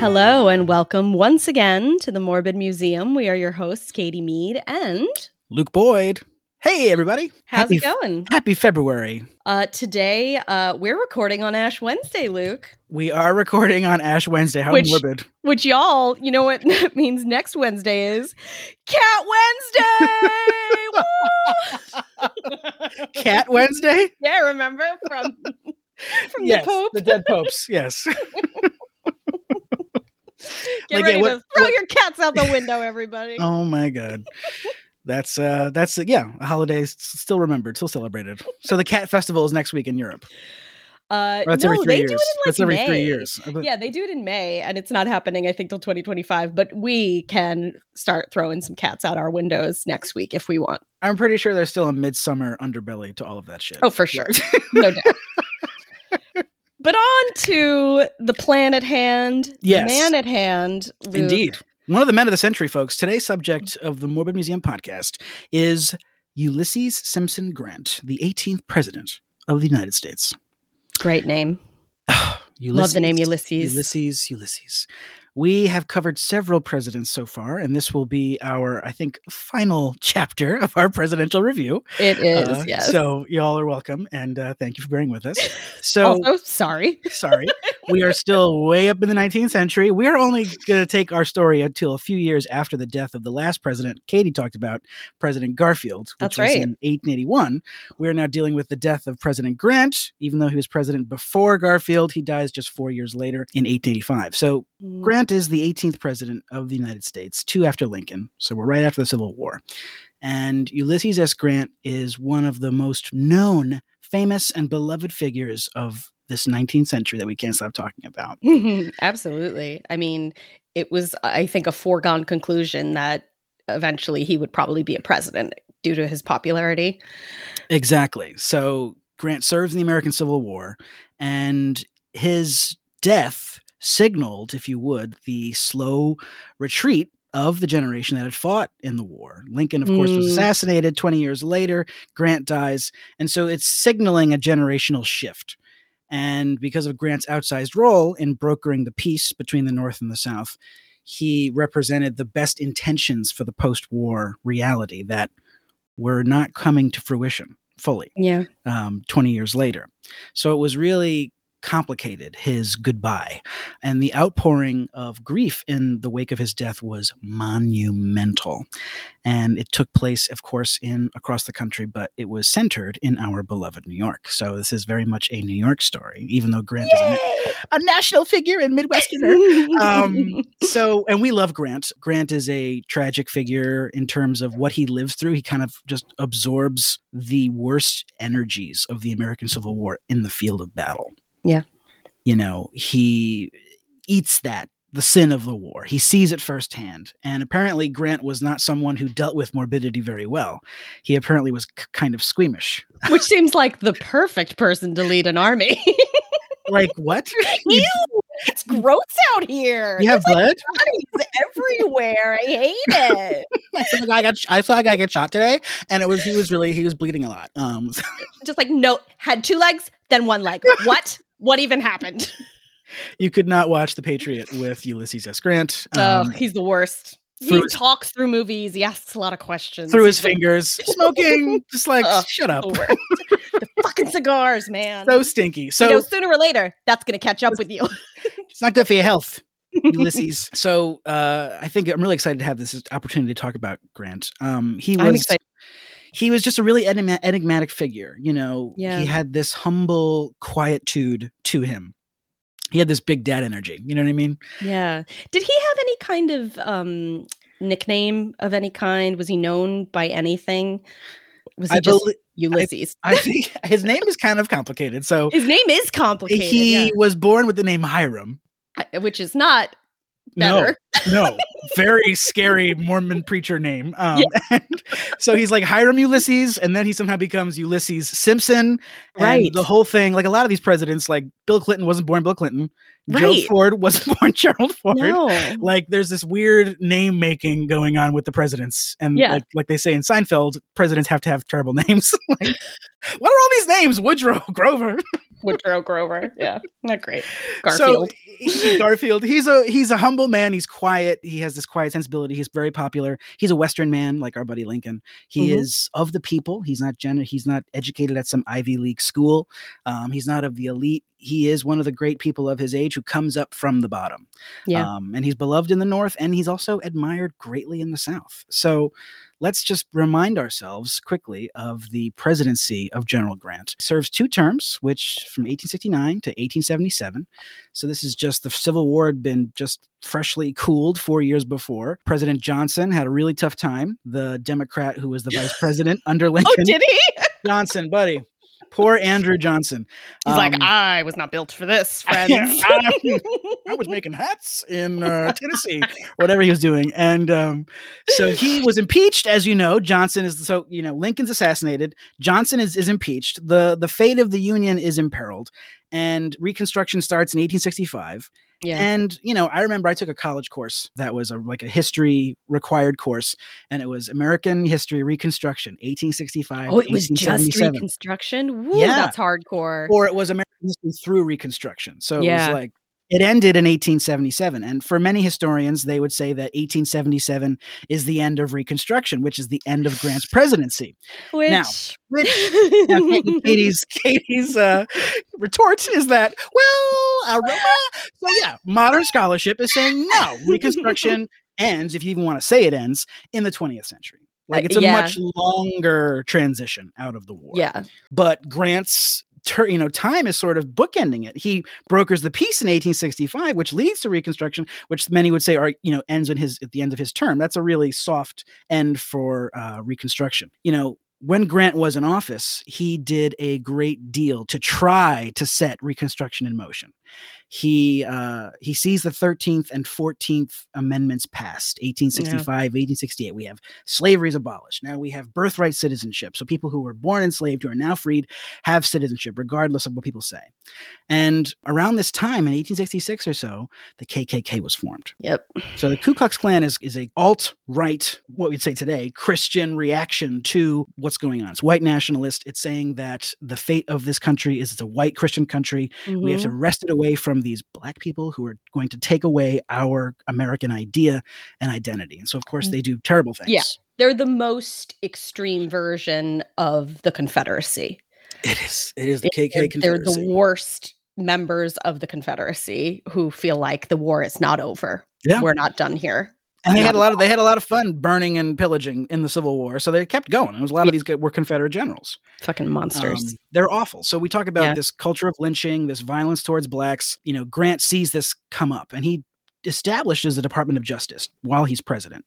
Hello and welcome once again to the Morbid Museum. We are your hosts, Katie Mead and Luke Boyd. Hey, everybody. how's happy, it going? Happy February. Uh, today, uh, we're recording on Ash Wednesday, Luke. We are recording on Ash Wednesday. How Which- morbid. Which y'all, you know what that means? Next Wednesday is Cat Wednesday. Cat Wednesday? yeah, remember from from yes. the Pope. The dead popes. Yes. Get Like, yeah, ready what- to throw what- your cats out the window, everybody. oh my God. That's uh that's yeah, a holiday still remembered, still celebrated. So the cat festival is next week in Europe. Uh, that's no, every three they years. do it in like that's every May. three years. Yeah, they do it in May, and it's not happening, I think, till 2025. But we can start throwing some cats out our windows next week if we want. I'm pretty sure there's still a midsummer underbelly to all of that shit. Oh, for sure. no doubt. But on to the plan at hand, Yes. the man at hand. Luke. Indeed. One of the men of the century, folks. Today's subject of the Morbid Museum podcast is Ulysses Simpson Grant, the 18th president of the United States. Great name. Ulysses, Love the name Ulysses. Ulysses, Ulysses. We have covered several presidents so far, and this will be our, I think, final chapter of our presidential review. It is, Uh, yes. So, y'all are welcome, and uh, thank you for bearing with us. So, also, sorry. sorry, we are still way up in the 19th century. We are only going to take our story until a few years after the death of the last president Katie talked about, President Garfield, which That's was right. in 1881. We are now dealing with the death of President Grant. Even though he was president before Garfield, he dies just four years later in 1885. So Mm, Grant is the 18th president of the United States, two after Lincoln. So we're right after the Civil War. And Ulysses S. Grant is one of the most known, famous, and beloved figures of this 19th century that we can't stop talking about. Absolutely. I mean, it was, I think, a foregone conclusion that eventually he would probably be a president due to his popularity. Exactly. So Grant serves in the American Civil War, and his death signaled, if you would, the slow retreat of the generation that had fought in the war. Lincoln, of course, was Mm. assassinated 20 years later. Grant dies. And so it's signaling a generational shift. And because of Grant's outsized role in brokering the peace between the North and the South, he represented the best intentions for the post war reality that were not coming to fruition fully Yeah. um, 20 years later. So it was really complicated, his goodbye. And the outpouring of grief in the wake of his death was monumental. And it took place, of course, in across the country, but it was centered in our beloved New York. So this is very much a New York story, even though Grant is a, a national figure and Midwesterner um so and we love grant grant is a tragic figure in terms of what he lives through he kind of just absorbs the worst energies of the american civil war in the field of battle Yeah. you know he eats that the sin of the war he sees it firsthand and apparently grant was not someone who dealt with morbidity very well he apparently was k- kind of squeamish Which seems like the perfect person to lead an army. like what Ew, it's gross out here. you have blood Bodies everywhere. I hate it. I saw a guy got I saw a guy get shot today, and it was he was really he was bleeding a lot. Um, Just like no, had two legs, then one leg. What? What even happened? you could not watch The Patriot with Ulysses S. Grant Oh, um, he's the worst. He his- talks through movies. He asks a lot of questions. through his fingers, smoking, just like Ugh, shut up. the the fucking cigars, man. So stinky. you So know, sooner or later, that's gonna catch up with you. it's not good for your health. Ulysses. So uh, I think I'm really excited to have this opportunity to talk about Grant. Um, he was I'm excited. He was just a really enigma- enigmatic figure. You know, Yeah. he had this humble quietude to him. He had this big dad energy. You know what I mean? Yeah. Did he have any kind of um nickname of any kind? Was he known by anything? Was he I, just Ulysses? I think his name is kind of complicated. So His name is complicated, he yeah. was born with the name Hiram. Which is not No, better. no, very scary Mormon preacher name. Um, and so he's like Hiram Ulysses, and then he somehow becomes Ulysses Simpson. and Right. The whole thing, like a lot of these presidents, like Bill Clinton wasn't born Bill Clinton. Gerald Right. Ford wasn't born Gerald Ford. No. Like there's this weird name making going on with the presidents, and Yeah. like, like they say in Seinfeld, presidents have to have terrible names. like, what are all these names? Woodrow, Grover. Woodrow Grover. Yeah, not great. Garfield. So, Garfield. He's a he's a humble man. He's quiet. He has this quiet sensibility. He's very popular. He's a Western man, like our buddy Lincoln. He mm-hmm. is of the people. He's not gen- He's not educated at some Ivy League school. Um, he's not of the elite. He is one of the great people of his age who comes up from the bottom. Yeah. Um, and he's beloved in the North, and he's also admired greatly in the South. So let's just remind ourselves quickly of the presidency of General Grant. serves two terms, which from 1869 to 1877. So this is just the Civil War had been just freshly cooled four years before. President Johnson had a really tough time. The Democrat who was the vice president under oh, Lincoln. Oh, did he? Johnson, buddy. Poor Andrew Johnson. He's um, like, I was not built for this, friends. I, I, was making hats in uh, Tennessee, whatever he was doing. And um, so he was impeached, as you know. Johnson is so you know Lincoln's assassinated. Johnson is is impeached. the The fate of the Union is imperiled, and Reconstruction starts in 1865. Yeah. And you know, I remember I took a college course that was a like a history required course, and it was American History Reconstruction, 1865. Oh, it was just Reconstruction. Woo, yeah, that's hardcore. Or it was American History through Reconstruction. So yeah. it was like it ended in 1877. And for many historians, they would say that 1877 is the end of Reconstruction, which is the end of Grant's presidency. Which, now, which now, Katie's, Katie's uh, retort is that, well, so yeah, modern scholarship is saying no, Reconstruction ends, if you even want to say it ends, in the 20th century. Like it's a yeah. much longer transition out of the war. Yeah. But Grant's ter- you know time is sort of bookending it. He brokers the peace in 1865, which leads to Reconstruction, which many would say are you know ends in his at the end of his term. That's a really soft end for uh, Reconstruction. You know, when Grant was in office, he did a great deal to try to set Reconstruction in motion he uh, he sees the 13th and 14th amendments passed 1865 yeah. 1868 we have slavery is abolished. Now we have birthright citizenship. So people who were born enslaved who are now freed have citizenship regardless of what people say. And around this time in 1866 or so the kkk was formed. Yep. So the ku klux klan is, is a alt-right what we'd say today christian reaction to what's going on. It's white nationalist. It's saying that the fate of this country is it's a white christian country. Mm-hmm. we have to mm-hmm. wrest it away from these black people who are going to take away our American idea and identity. And so, of course, mm. they do terrible things. Yeah. They're the most extreme version of the Confederacy. It is. It is the KK Confederacy. They're the worst members of the Confederacy who feel like the war is not over. Yeah. We're not done here. And they had a lot of they had a lot of fun burning and pillaging in the Civil War, so they kept going. It was a lot of these were Confederate generals, fucking monsters. Um, they're awful. So we talk about yeah. this culture of lynching, this violence towards blacks. You know, Grant sees this come up, and he establishes the Department of Justice while he's president.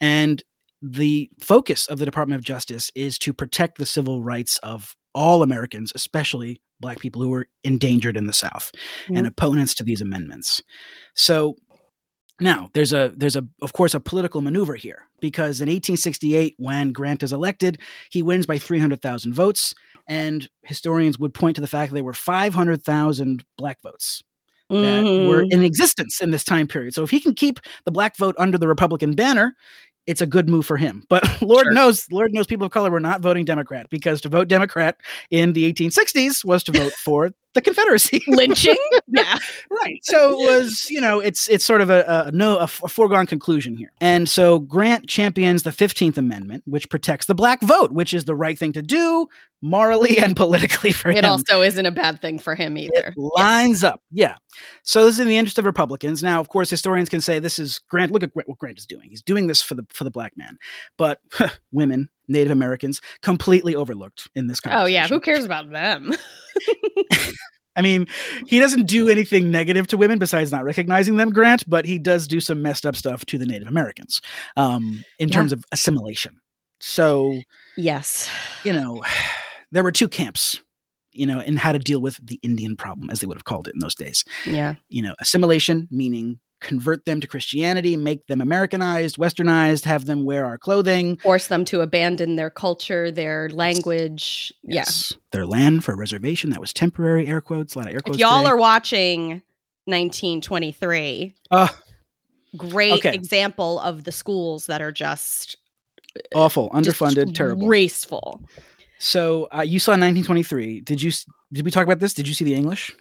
And the focus of the Department of Justice is to protect the civil rights of all Americans, especially black people who were endangered in the South and opponents to these amendments. So now, there's a there's a of course a political maneuver here because in 1868 when Grant is elected, he wins by 300,000 votes and historians would point to the fact that there were 500,000 black votes that mm-hmm. were in existence in this time period. So if he can keep the black vote under the Republican banner, it's a good move for him. But Lord sure. knows, Lord knows people of color were not voting Democrat because to vote Democrat in the 1860s was to vote for the Confederacy. Lynching? yeah. right. So it was, you know, it's it's sort of a, a no a, a foregone conclusion here. And so Grant champions the 15th Amendment, which protects the black vote, which is the right thing to do morally and politically for it him. It also isn't a bad thing for him either. It lines up. Yeah. So this is in the interest of Republicans. Now, of course, historians can say this is Grant. Look at what Grant is doing. He's doing this for the for the black man. But women, Native Americans, completely overlooked in this conversation. Oh yeah, who cares about them? I mean, he doesn't do anything negative to women besides not recognizing them, Grant, but he does do some messed up stuff to the Native Americans um, in yeah. terms of assimilation. So, yes, you know, there were two camps, you know, in how to deal with the Indian problem, as they would have called it in those days. Yeah. You know, assimilation, meaning convert them to Christianity, make them Americanized, westernized, have them wear our clothing, force them to abandon their culture, their language. Yes. Yeah. Their land for a reservation that was temporary, air quotes, a lot of air quotes. If y'all today. are watching 1923, uh, great okay. example of the schools that are just awful, underfunded, just terrible. Graceful. So uh, you saw 1923. Did you? Did we talk about this? Did you see the English?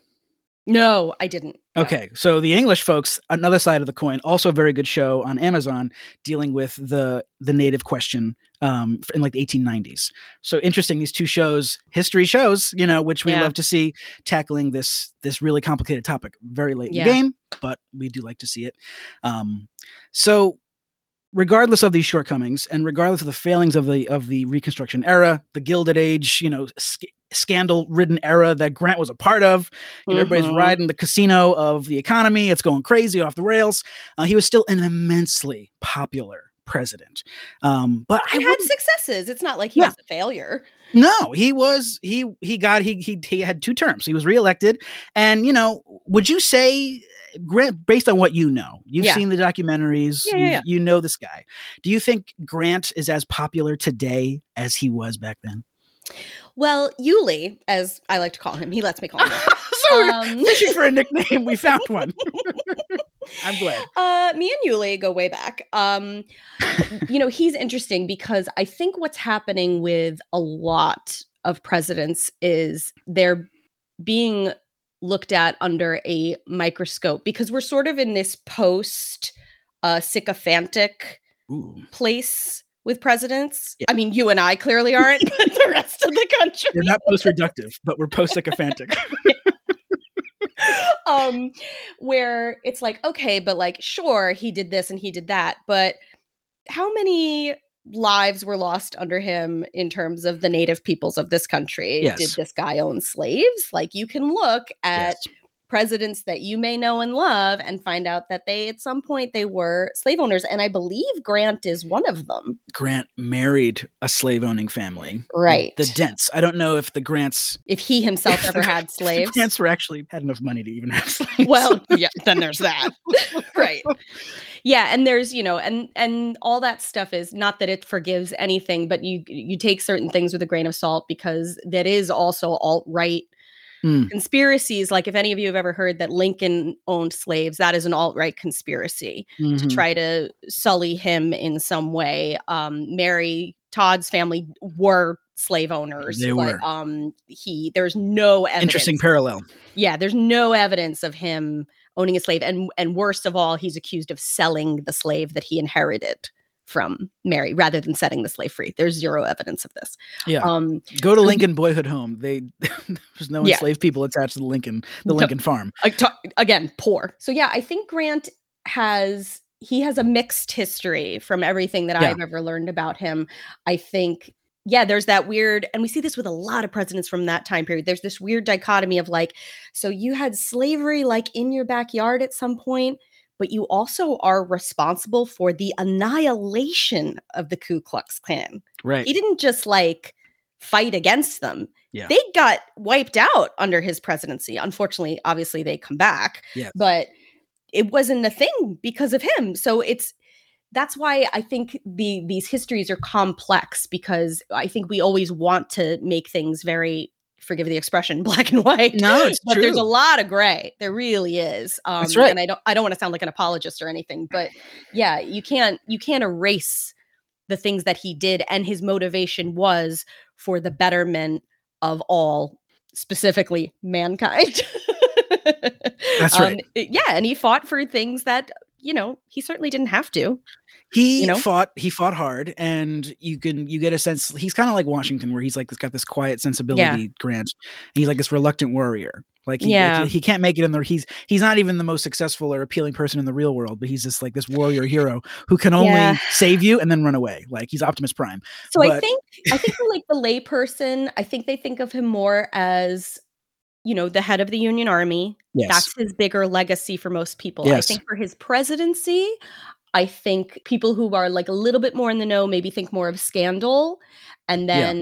No, I didn't. No. Okay, so the English folks, another side of the coin, also a very good show on Amazon dealing with the the native question um, in like the 1890s. So interesting, these two shows, history shows, you know, which we Yeah. love to see tackling this this really complicated topic very late Yeah. in the game, but we do like to see it. Um, so regardless of these shortcomings and regardless of the failings of the of the reconstruction era the gilded age you know scandal ridden era that grant was a part of you know, everybody's riding the casino of the economy it's going crazy off the rails uh, he was still an immensely popular president um but i had successes. It's not like he Yeah. was a failure. no, he was he he got he he he had two terms. He was reelected, and you know, would you say, Grant, based on what you know, you've Yeah. seen the documentaries, Yeah, yeah, you, yeah. you know this guy. Do you think Grant is as popular today as he was back then? Well, Yuli, as I like to call him, he lets me call him. so Um, fishing for a nickname. We found one. I'm glad. Uh, me and Yuli go way back. Um, you know, he's interesting because I think what's happening with a lot of presidents is they're being looked at under a microscope because we're sort of in this post uh, sycophantic Ooh. place with presidents. Yeah. I mean, you and I clearly aren't, but the rest of the country. We're not post reductive, but we're post sycophantic. um where it's like okay but like sure he did this and he did that but how many lives were lost under him in terms of the native peoples of this country Yes. did this guy own slaves like you can look at presidents that you may know and love and find out that they at some point they were slave owners and i believe grant is one of them Grant married a slave owning family. Right. The Dents. I don't know if the Grants if he himself ever had if the slaves Grants were actually had enough money to even have slaves. well yeah then there's that right yeah and there's you know and and all that stuff is not that it forgives anything but you you take certain things with a grain of salt because that is also alt right Hmm. conspiracies like if any of you have ever heard that lincoln owned slaves that is an alt right conspiracy to Mhm. try to sully him in some way um mary todd's family were slave owners They but were. um he there's no evidence Interesting parallel. yeah, there's no evidence of him owning a slave, and and worst of all, he's accused of selling the slave that he inherited from Mary rather than setting the slave free. There's zero evidence of this. Yeah. Um, Go to Lincoln Boyhood Home. They there's no Yeah. enslaved people attached to the Lincoln the. Lincoln farm. Again, poor. So yeah, I think Grant has he has a mixed history from everything that Yeah. I've ever learned about him. I think yeah, there's that weird, and we see this with a lot of presidents from that time period. There's this weird dichotomy of like, so you had slavery like in your backyard at some point, but you also are responsible for the annihilation of the Ku Klux Klan. Right. He didn't just like fight against them. Yeah. They got wiped out under his presidency. Unfortunately, obviously they come back Yes. but it wasn't a thing because of him so it's that's why i think the these histories are complex because i think we always want to make things very forgive the expression black and white No, it's but there's a lot of gray there really is um That's right. and i don't i don't want to sound like an apologist or anything but yeah you can't you can't erase the things that he did and his motivation was for the betterment of all specifically mankind That's Um, right. it- yeah, and he fought for things that you know he certainly didn't have to. He you know? fought he fought hard and you can you get a sense he's kind of like Washington where he's like got this quiet sensibility Grant. And he's like this reluctant warrior. Like he, like, he can't make it in there. He's he's not even the most successful or appealing person in the real world, but he's just like this warrior hero who can only Yeah. save you and then run away. Like he's Optimus Prime. So I think I think for like the layperson, I think they think of him more as you know the head of the Union Army. Yes. That's his bigger legacy for most people. I think for his presidency, I think people who are like a little bit more in the know maybe think more of scandal, and Yeah.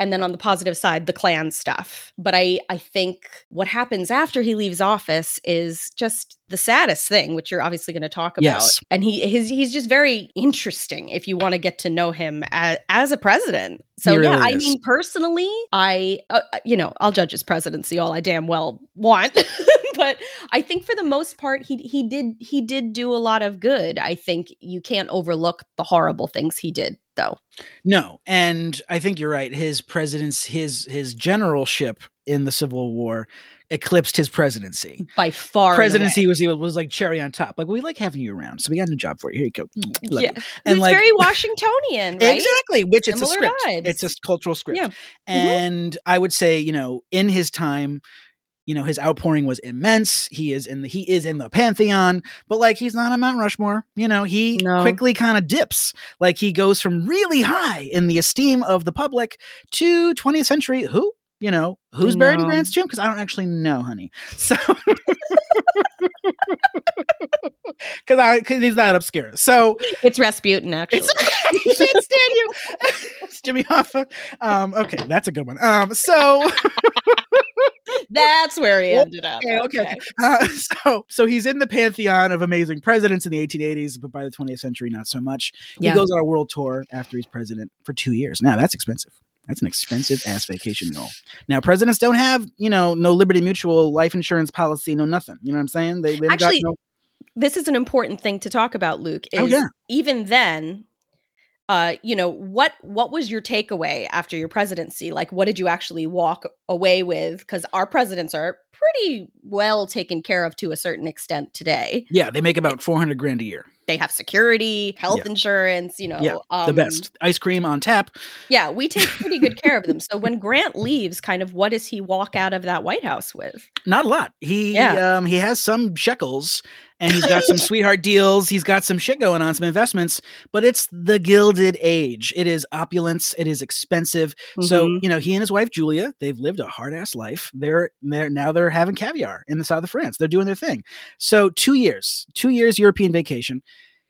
And then on the positive side, the Klan stuff. But I, I think what happens after he leaves office is just the saddest thing, which you're obviously going to talk about. Yes. And he, his, he's just very interesting if you want to get to know him as, as a president. So yeah, really I is. mean, personally, I, uh, uh, you know, I'll judge his presidency all I damn well want, but I think for the most part, he he did he did do a lot of good. I think you can't overlook the horrible things he did though. No, and I think you're right. His president's his his generalship in the Civil War eclipsed his presidency. By far, Presidency was was like cherry on top. Like we like having you around, so we got a new job for you. Here you go. Mm, love Yeah, and and like very Washingtonian, right? exactly, which it's a script. It's a cultural script. Yeah. And I would say, you know, in his time, you know, his outpouring was immense. He is in the he is in the pantheon, but like he's not on Mount Rushmore. You know, he No. quickly kind of dips. Like he goes from really high in the esteem of the public to 20th century. Who? You know, who's buried in Grant's tomb? Because I don't actually know, honey. So, because I because he's not obscure. So It's Rasputin, actually. it's I can't stand you. it's Jimmy Hoffa. Um, okay, that's a good one. Um, so That's where he ended up. okay, okay, okay. Uh, so so he's in the pantheon of amazing presidents in the 1880s, but by the 20th century, not so much. Yeah. He goes on a world tour after he's president for two years. Now that's expensive. That's an expensive ass vacation goal. Now presidents don't have, you know, no Liberty Mutual life insurance policy, no nothing. You know what I'm saying? They, they Actually, got no, This is an important thing to talk about, Luke. Is Oh, yeah. even then, uh, you know, what what was your takeaway after your presidency? Like what did you actually walk away with? Because our presidents are pretty well taken care of to a certain extent today. yeah, they make about 400 grand a year. They have security, health Yeah. insurance, you know, Yeah, um, the best ice cream on tap. Yeah, we take pretty good care of them. So when Grant leaves, kind of what does he walk out of that White House with? Not a lot. He Yeah. um he has some shekels and he's got some sweetheart deals. He's got some shit going on, some investments, but it's the gilded age. It is opulence. It is expensive. So Mhm. you know, he and his wife Julia, they've lived a hard ass life. They're they're now they're having caviar in the south of France. They're doing their thing. So two years, two years European vacation.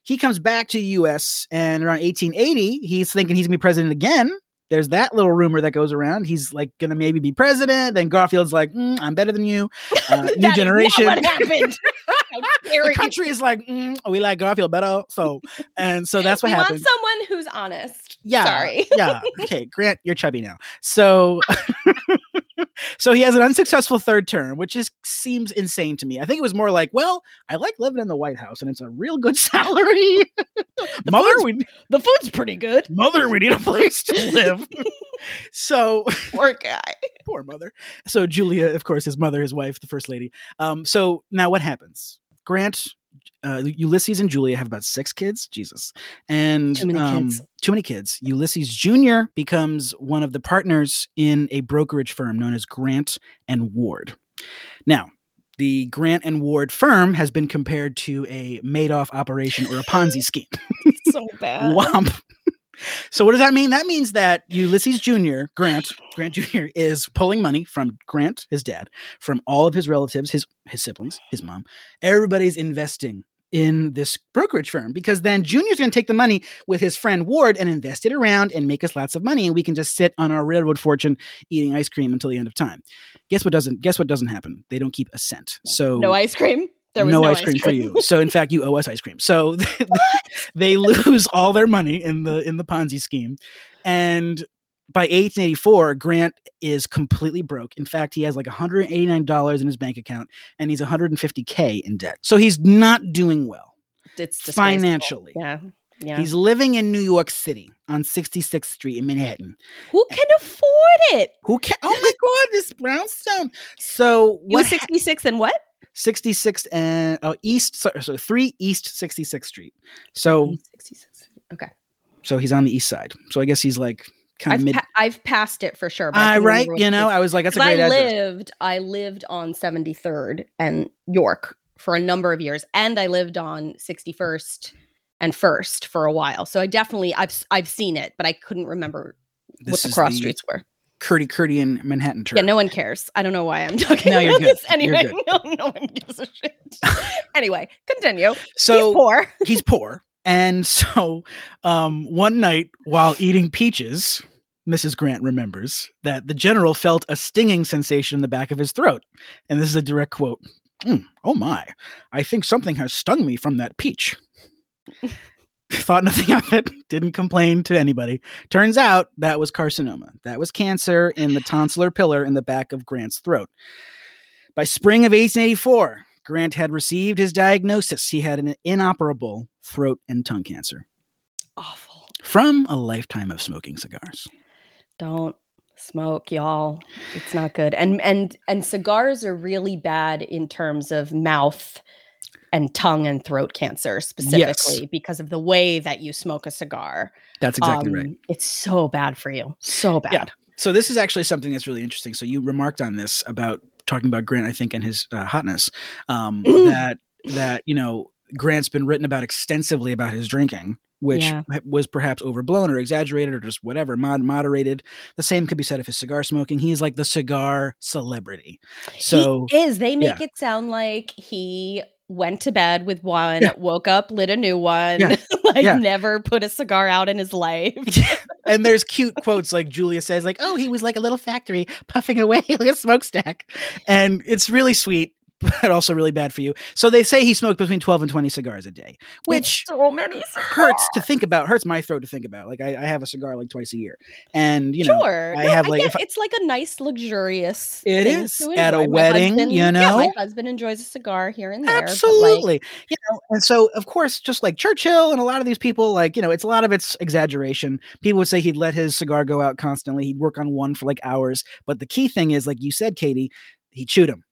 He comes back to the U.S. and around 1880, he's thinking he's gonna be president again. There's that little rumor that goes around. He's like gonna maybe be president. Then Garfield's like, "Mm, I'm better than you. Uh, new generation. what happened? The country is like, "Mm, we like Garfield better. So, and so that's what we happened. want someone who's honest. Yeah. Sorry. yeah. Okay, Grant, you're chubby now. So so he has an unsuccessful third term, which is seems insane to me. I think it was more like, well, I like living in the White House and it's a real good salary. mother, food's- we The food's pretty good. mother, we need a place to live. so Poor guy. poor mother. So Julia, of course, his mother, his wife, the first lady. Um, so now what happens? Grant, uh, Ulysses and Julia have about six kids. Jesus, and Too many um, kids. too many kids. Ulysses Jr. becomes one of the partners in a brokerage firm known as Grant and Ward. Now. The Grant and Ward firm has been compared to a Madoff operation or a Ponzi scheme. So bad. Womp. So what does that mean? That means that Ulysses Jr., Grant, Grant Jr. is pulling money from Grant, his dad, from all of his relatives, his his siblings, his mom. Everybody's investing in this brokerage firm because then Junior's going to take the money with his friend Ward and invest it around and make us lots of money, and we can just sit on our railroad fortune eating ice cream until the end of time. Guess what doesn't? Guess what doesn't happen? They don't keep a cent. So No ice cream. There was no, no, ice cream, for you. So in fact, you owe us ice cream. So they lose all their money in the in the Ponzi scheme, and by 1884, Grant is completely broke. In fact, he has like 189 dollars in his bank account, and he's 150k in debt. So he's not doing well It's disgraceful. financially. Yeah. Yeah. He's living in New York City on 66th Street in Manhattan. Who can afford it? Who can? Oh my God, this brownstone. So what? 66 and what? 66th and oh, East, so, so three East 66th Street. So 66. Okay. so he's on the east side. So I guess he's like kind I've, of mid. pa- I've passed it for sure. I ah, I right, you know. I was like, that's a great I address. lived I lived on 73rd and York for a number of years and I lived on 61st and First for a while. So I definitely I've I've seen it, but I couldn't remember what the cross the streets were. Curdy Curdian Manhattan turf. Yeah, no one cares. I don't know why I'm talking No, about you're good. anyway. No, no one gives a shit. anyway, continue. So He's poor. he's poor, and so um, one night while eating peaches. Mrs. Grant remembers that the general felt a stinging sensation in the back of his throat. And this is a direct quote "Mm, Oh my, I think something has stung me from that peach. Thought nothing of it, didn't complain to anybody. Turns out that was carcinoma. That was cancer in the tonsillar pillar in the back of Grant's throat. By spring of 1884, Grant had received his diagnosis. He had an inoperable throat and tongue cancer. Awful. from a lifetime of smoking cigars. Don't smoke, y'all. It's not good. And and and cigars are really bad in terms of mouth and tongue and throat cancer specifically Yes. because of the way that you smoke a cigar. That's exactly right. Um, It's so bad for you. So bad. Yeah. So this is actually something that's really interesting. So you remarked on this about talking about Grant, I think, and his uh, hotness. Um, Mm. that that you know Grant's been written about extensively about his drinking, which Yeah. was perhaps overblown or exaggerated or just whatever, mod- moderated. The same could be said of his cigar smoking. He's like the cigar celebrity. So he is. They make yeah. it sound like he went to bed with one, Yeah. woke up, lit a new one, Yeah. like Yeah. never put a cigar out in his life. and there's cute quotes like Julia says, like, "Oh, he was like a little factory puffing away like a smokestack," and it's really sweet, but also really bad for you. So they say he smoked between twelve and twenty cigars a day, which so many hurts to think about. Hurts my throat to think about. Like I, I have a cigar like twice a year, and you know, sure. I No, have, like, get I- it's like a nice luxurious. It is, at a. My wedding, husband- you know. Yeah, my husband enjoys a cigar here and there. but, like, Absolutely. you know, and so of course, just like Churchill and a lot of these people, like, you know, it's a lot of it's exaggeration. People would say he'd let his cigar go out constantly. He'd work on one for like hours. But the key thing is, like you said, Katie, he chewed them.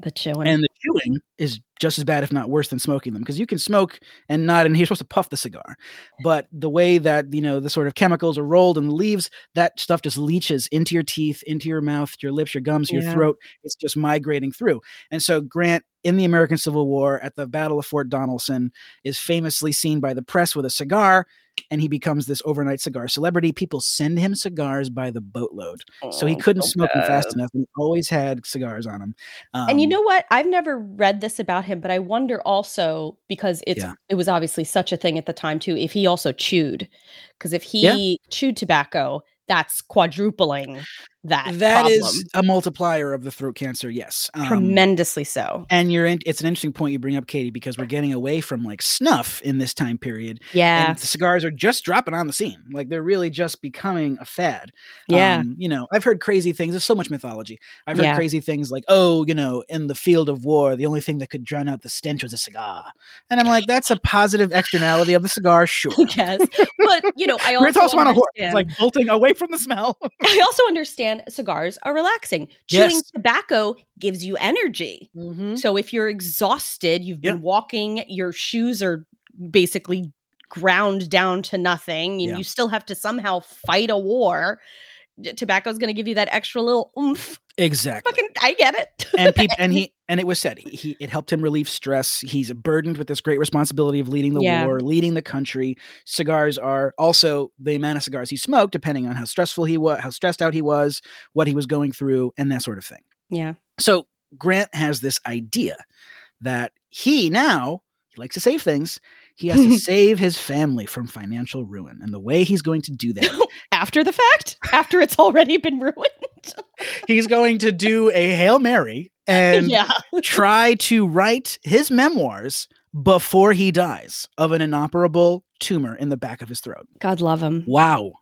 The chewing. And the chewing is just as bad, if not worse, than smoking them. Because you can smoke and not, and you're supposed to puff the cigar. But the way that, you know, the sort of chemicals are rolled in the leaves, that stuff just leaches into your teeth, into your mouth, your lips, your gums, your Yeah. throat. It's just migrating through. And so Grant in the American Civil War at the Battle of Fort Donelson is famously seen by the press with a cigar. And he becomes this overnight cigar celebrity. People send him cigars by the boatload. So he Oh, couldn't so smoke them fast enough. And he always had cigars on him. and you Um, know what? I've never read this about him, but I wonder also because it's Yeah. it was obviously such a thing at the time too. If he also chewed, because if he Yeah. chewed tobacco, that's quadrupling that. That is problem. a multiplier of the throat cancer. Yes, um, tremendously so. And you're in, it's an interesting point you bring up, Katie, because we're getting away from like snuff in this time period, Yeah, and the cigars are just dropping on the scene. Like they're really just becoming a fad. yeah, Um, you know, I've heard crazy things. There's so much mythology. I've heard Yeah. crazy things like, oh, you know, in the field of war, the only thing that could drown out the stench was a cigar. And I'm like, that's a positive externality of the cigar, sure. yes. But you know, I also also on a horse. It's like bolting away from the smell. I also understand cigars are relaxing. Chewing tobacco gives you energy. Mm-hmm. So if you're exhausted, you've been walking, your shoes are basically ground down to nothing, and Yeah. you still have to somehow fight a war. Tobacco is going to give you that extra little oomph. Exactly. Fucking, I get it. and people and he and it was said he, he it helped him relieve stress he's burdened with this great responsibility of leading the Yeah. war leading the country cigars are also the amount of cigars he smoked depending on how stressful he was how stressed out he was what he was going through and that sort of thing yeah. so grant has this idea that he now he likes to save things he has to save his family from financial ruin and the way he's going to do that After the fact, after it's already been ruined. he's going to do a hail mary and yeah. try to write his memoirs before he dies of an inoperable tumor in the back of his throat. God love him. Wow.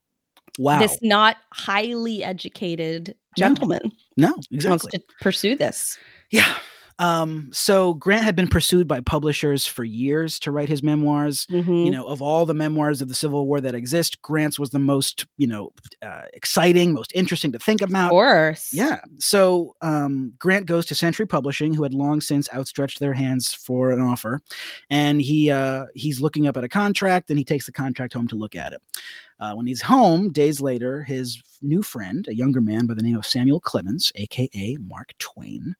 Wow. This not highly educated gentleman no, wants exactly. to pursue this. Yeah. Um, so Grant had been pursued by publishers for years to write his memoirs. Mhm. You know, of all the memoirs of the Civil War that exist, Grant's was the most, you know, uh, exciting, most interesting to think of about. course. Yeah. So um, Grant goes to Century Publishing, who had long since outstretched their hands for an offer, and he uh, he's looking up at a contract, and he takes the contract home to look at it. Uh, when he's home, days later, his new friend, a younger man by the name of Samuel Clemens, aka Mark Twain,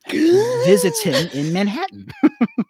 visits him in Manhattan.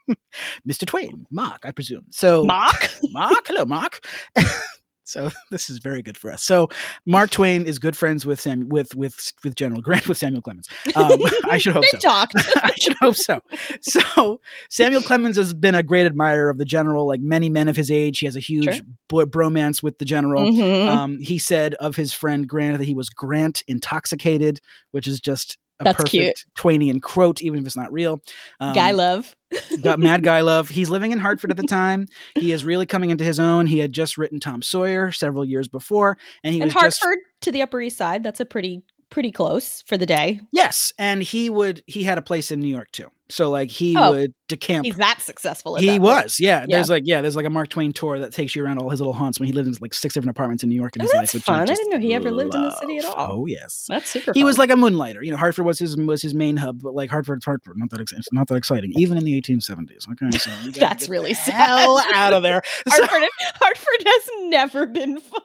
Mr. Twain, Mark, I presume. So Mark, Mark, hello, Mark. so this is very good for us. So Mark Twain is good friends with Sam with with with General Grant with Samuel Clemens. Um, I should hope They so. talked. I should hope so. So Samuel Clemens has been a great admirer of the general, like many men of his age. He has a huge Sure. bo- bromance with the general. Mhm. Um, he said of his friend Grant that he was Grant intoxicated, which is just a That's cute. Twainian quote, even if it's not real. Um, Guy love. got Mad Guy Love. He's living in Hartford at the time. He is really coming into his own. He had just written Tom Sawyer several years before, and he And was just Hartford to the Upper East Side. That's a pretty pretty close for the day. yes, and he would he had a place in New York too. So like he Oh, would decamp. He's that successful. At He that was, yeah. Yeah. There's like, yeah, there's like a Mark Twain tour that takes you around all his little haunts when he lived in like six different apartments in New York in Oh, his life. Which fun. I didn't know he ever lived in the city at all. Oh yes. That's super. He was like a moonlighter. You know, Hartford was his was his main hub, but like Hartford's Hartford, not that ex- not that exciting, even in the 1870s. Okay, so That's really sad. hell out of there. So Hartford. Hartford has never been fun.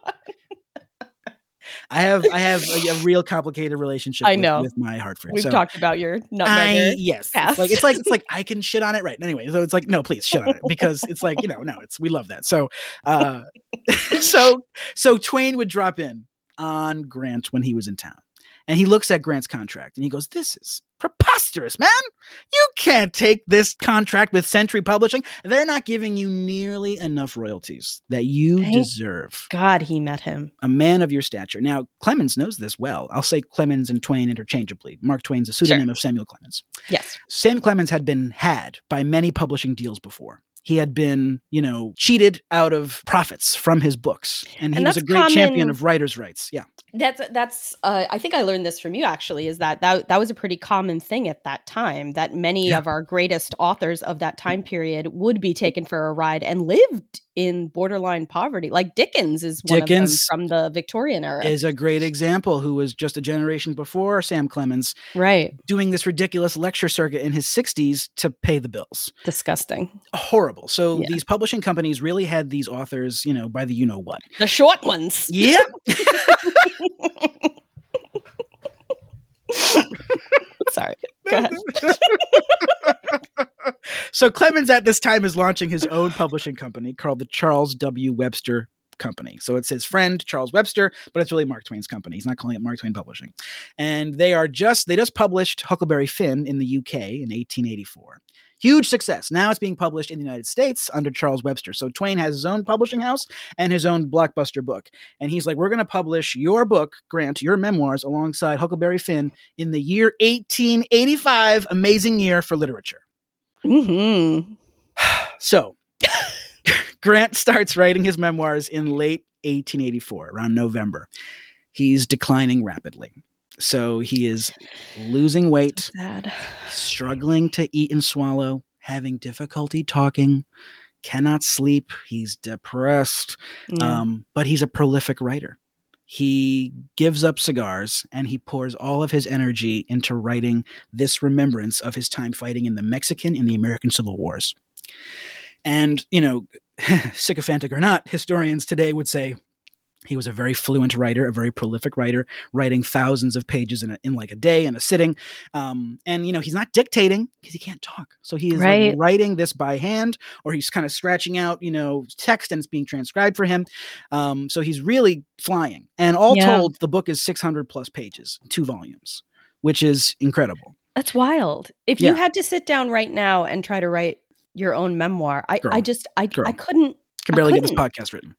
I have I have a, a real complicated relationship. I with, know. with my Hartford. We've so talked about your nutmeg. yes, past. it's like it's like it's like I can shit on it right anyway. So it's like no, please shit on it because it's like you know no, it's we love that. So uh, so so Twain would drop in on Grant when he was in town, and he looks at Grant's contract and he goes, "This is preposterous, man! You can't take this contract with Century Publishing. They're not giving you nearly enough royalties that you Thank deserve." God, he met him. a man of your stature. Now, Clemens knows this well. I'll say Clemens and Twain interchangeably. Mark Twain's a pseudonym of Samuel Clemens. Yes. Sam Clemens had been had by many publishing deals before. He had been, you know, cheated out of profits from his books, and he And was a great champion of writers' rights. Yeah, That's that's. Uh, I think I learned this from you. Actually, is that that that was a pretty common thing at that time. That many Yeah. of our greatest authors of that time period would be taken for a ride and lived in borderline poverty. Like Dickens is one Dickens of them from the Victorian era. is a great example. Who was just a generation before Sam Clemens, right. doing this ridiculous lecture circuit in his 60s to pay the bills. Disgusting. Horrible. So Yeah. these publishing companies really had these authors, you know, by the you know what. The short ones. Yep. Sorry. So Clemens at this time is launching his own publishing company called the Charles W. Webster Company. So it's his friend Charles Webster, but it's really Mark Twain's company. He's not calling it Mark Twain Publishing. And they are just they just published Huckleberry Finn in the UK in 1884. Huge success. Now it's being published in the United States under Charles Webster. So Twain has his own publishing house and his own blockbuster book. And he's like, We're going to publish your book, Grant, your memoirs, alongside Huckleberry Finn in the year 1885. Amazing year for literature. hmm So Grant starts writing his memoirs in late 1884, around November. He's declining rapidly. So he is losing weight, Sad. struggling to eat and swallow, having difficulty talking, cannot sleep. He's depressed, Yeah. um, but he's a prolific writer. He gives up cigars and he pours all of his energy into writing this remembrance of his time fighting in the Mexican and the American Civil Wars. And, you know, sycophantic or not, historians today would say he was a very fluent writer, a very prolific writer, writing thousands of pages in, a, in like a day in a sitting. Um, and you know, he's not dictating because he can't talk. So he is like, writing this by hand, or he's kind of scratching out, you know, text and it's being transcribed for him. Um, so he's really flying. And all Yeah. told, the book is 600 plus pages, two volumes, which is incredible. That's wild. If Yeah. you had to sit down right now and try to write your own memoir, I, I just I I couldn't. Can barely get this podcast written.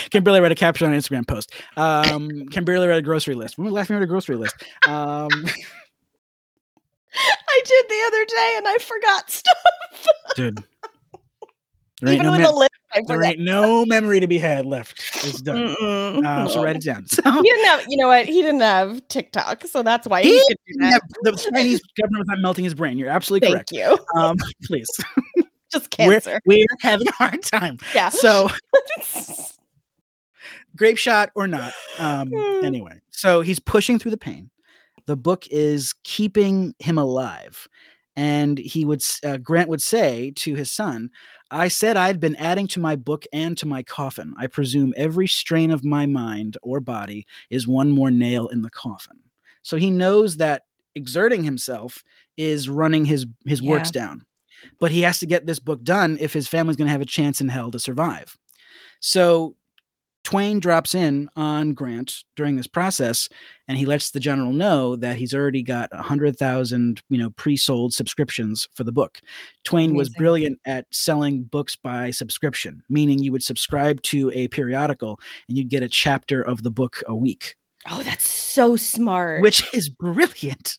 can barely write a caption on an Instagram post. Um, can barely write a grocery list. When was the last time you wrote a grocery list? Um, I did the other day and I forgot stuff. dude. Even no with mem- a list, I there ain't no memory to be had left. It's done. Uh, so write it down. So He didn't have, you know what? He didn't have TikTok, so that's why he, He do that. the Chinese government was not melting his brain. You're absolutely Thank correct. Thank you. Um, please, Just we're, we're having a hard time. yeah. So grape shot or not. Um, Hmm. anyway, so he's pushing through the pain. The book is keeping him alive. And he would, uh, Grant would say to his son, I said I'd been adding to my book and to my coffin. I presume every strain of my mind or body is one more nail in the coffin. So he knows that exerting himself is running his his works down. But he has to get this book done if his family's going to have a chance in hell to survive. So Twain drops in on Grant during this process, and he lets the general know that he's already got a hundred thousand, you know, pre-sold subscriptions for the book. Twain was brilliant at selling books by subscription, meaning you would subscribe to a periodical and you'd get a chapter of the book a week, Oh, that's so smart. which is brilliant.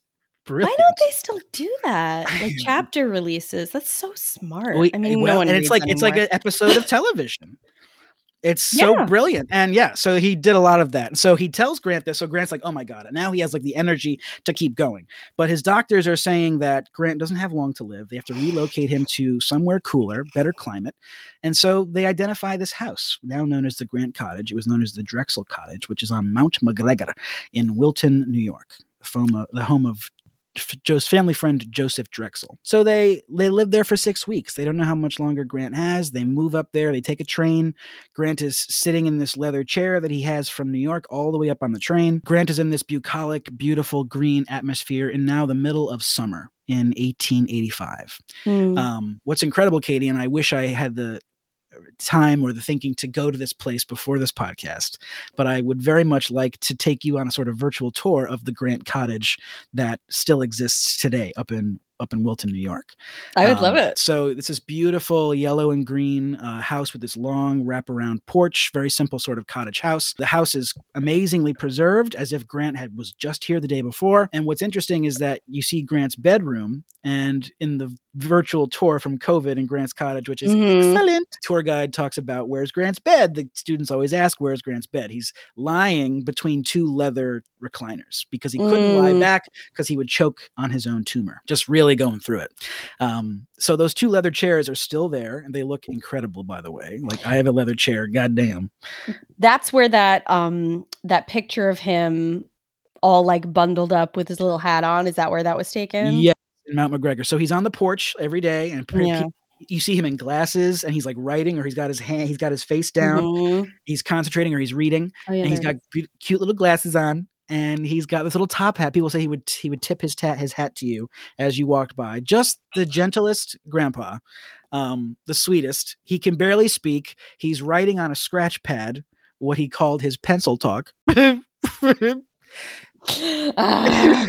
Why don't they still do that? Like chapter releases. That's so smart. We- I mean, well, no one and it's like it's like an episode of television. It's so Yeah. brilliant. And yeah, so he did a lot of that. So he tells Grant this. So Grant's like, oh my God. And now he has like the energy to keep going. But his doctors are saying that Grant doesn't have long to live. They have to relocate him to somewhere cooler, better climate. And so they identify this house, now known as the Grant Cottage. It was known as the Drexel Cottage, which is on Mount McGregor in Wilton, New York, the home of, the home of F- Joe's family friend Joseph Drexel. So they they live there for six weeks. They don't know how much longer Grant has. They move up there. They take a train. Grant is sitting in this leather chair that he has from New York all the way up on the train. Grant is in this bucolic, beautiful green atmosphere in now the middle of summer in 1885. Mm. Um, what's incredible, Katie, and I wish I had the time or the thinking to go to this place before this podcast, but I would very much like to take you on a sort of virtual tour of the Grant Cottage that still exists today up in up in Wilton, New York. I would love Um, it. So it's this beautiful yellow and green uh, house with this long wraparound porch, very simple sort of cottage house. The house is amazingly preserved, as if Grant had was just here the day before. And what's interesting is that you see Grant's bedroom, and in the virtual tour from COVID in Grant's cottage, which is Mhm. excellent, tour guide talks about where's Grant's bed. The students always ask, "Where's Grant's bed?" He's lying between two leather recliners because he couldn't lie Mm. back because he would choke on his own tumor. Just really going through it. Um, so those two leather chairs are still there, and they look incredible, by the way. Like I have a leather chair. Goddamn. That's where that um that picture of him all like bundled up with his little hat on. Is that where that was taken? Yeah, Mount McGregor. So he's on the porch every day, and Yeah. you see him in glasses, and he's like writing, or he's got his hand, he's got his face down, Mhm. he's concentrating, or he's reading. Oh, yeah, and he's got cu- cute little glasses on and he's got this little top hat people say he would he would tip his tat his hat to you as you walked by just the gentlest grandpa um the sweetest he can barely speak he's writing on a scratch pad what he called his pencil talk Ah.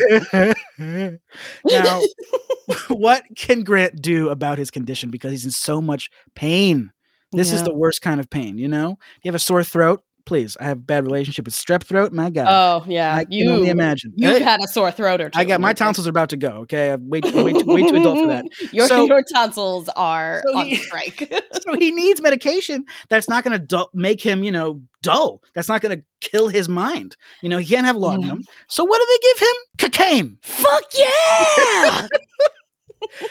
now what can grant do about his condition? Because he's in so much pain. This is the worst kind of pain you know? You have a sore throat please i have a bad relationship with strep throat my god Oh yeah, I can only you imagine. you've Hey, had a sore throat or two. I got my tonsils are about to go. Okay, I'm way, way, too- way too adult for that. Your So- your tonsils are So on he- strike. So he needs medication that's not going to du- make him, you know, dull. That's not going to kill his mind. You know, he can't have laudanum. So what do they give him? Cocaine. Fuck yeah!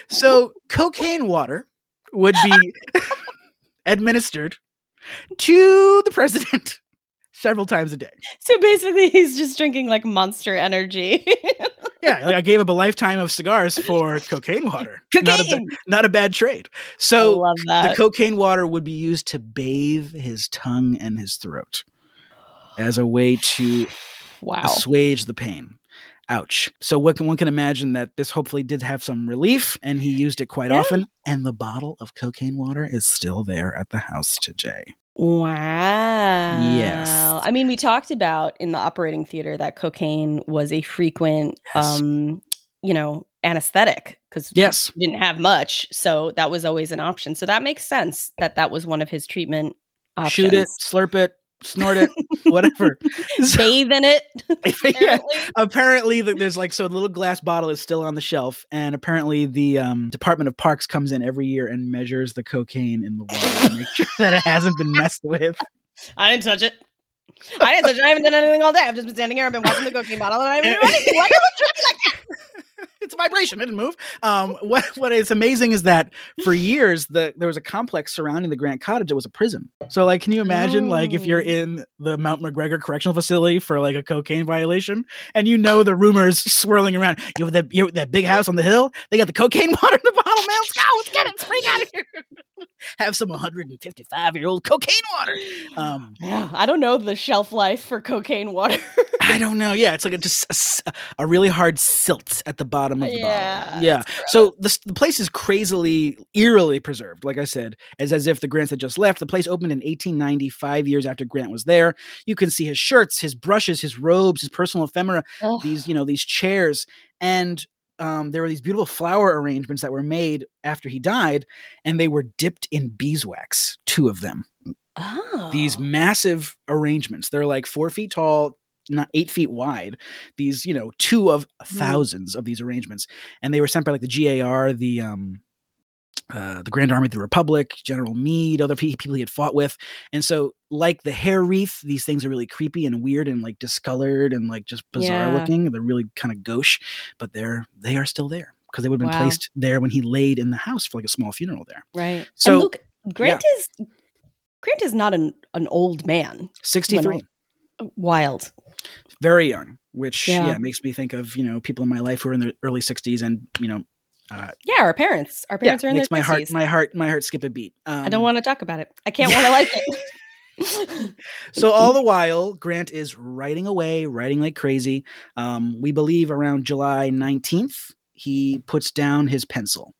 So cocaine water would be administered to the president several times a day. so basically, he's just drinking like Monster Energy. Yeah, like I gave up a lifetime of cigars for cocaine water. Not a, ba- not a bad trade. So the cocaine water would be used to bathe his tongue and his throat as a way to wow. assuage the pain. Ouch. So what can, one can imagine that this hopefully did have some relief and he used it quite Yeah. often. And the bottle of cocaine water is still there at the house today. Wow. Yes. I mean, we talked about in the operating theater that cocaine was a frequent, Yes. um, you know, anesthetic because Yes. didn't have much, so that was always an option. So that makes sense that that was one of his treatment options. Shoot it, slurp it, snort it, whatever. So- bathe in it. yeah. apparently. apparently there's like so the little glass bottle is still on the shelf and apparently the um, department of parks comes in every year and measures the cocaine in the water to make sure that it hasn't been messed with I didn't touch it. I didn't touch it. I haven't done anything all day. I've just been standing here. I've been watching the cocaine bottle, and I haven't done anything. Why are you like that? It's a vibration it didn't move. Um, what what is amazing is that for years the there was a complex surrounding the grant cottage it was a prison. So like can you imagine like if you're Oh. in the mount mcgregor correctional facility for like a cocaine violation and you know the rumors swirling around you have that you have that big house on the hill? They got the cocaine water in the bottle man. Let's go let's get it let's it out of here have some 155 year old cocaine water um Yeah, I don't know the shelf life for cocaine water. I don't know. Yeah, it's like a, just a really hard silt at the bottom of the Yeah, bottle. Yeah. So the, the place is crazily, eerily preserved. Like I said, as as if the Grants had just left. The place opened in 1890, five years after Grant was there. You can see his shirts, his brushes, his robes, his personal ephemera. Ugh. These, you know, these chairs, and um, there were these beautiful flower arrangements that were made after he died, and they were dipped in beeswax. Two of them oh. these massive arrangements. They're like four feet tall, not eight feet wide. These, you know, two of thousands of these arrangements, and they were sent by like the GAR, the um, uh, the Grand Army of the Republic, General Meade, other people he had fought with. And so, like the hair wreath, these things are really creepy and weird and like discolored and like just bizarre Yeah. looking. They're really kind of gauche, but they're they are still there because they would have been Wow. placed there when he laid in the house for like a small funeral there. Right. So- and look, Grant is Grant is not an an old man. 63, Wild. very young, which yeah. Yeah. makes me think of, you know, people in my life who are in their early 60s and, you know, uh, Yeah, our parents. Our yeah, parents are in makes their my heart my heart my heart skip a beat. Um, I don't want to talk about it. I can't want to like it. So all the while, Grant is writing away, writing like crazy. Um, we believe around July 19th, he puts down his pencil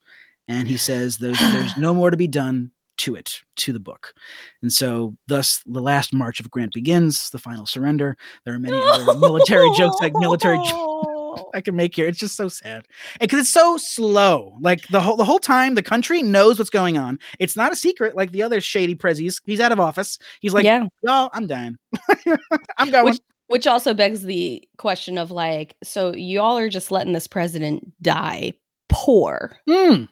and he says there's there's no more to be done to it, to the book. And so thus the last march of Grant begins, the final surrender. There are many other military jokes like military I can make here. It's just so sad. And because it's so slow. Like the whole the whole time the country knows what's going on. It's not a secret like the other shady prezzies. He's out of office. He's like, yeah. y'all, I'm dying. I'm going. Which, which also begs the question of like, so y'all are just letting this president die poor, Hmm,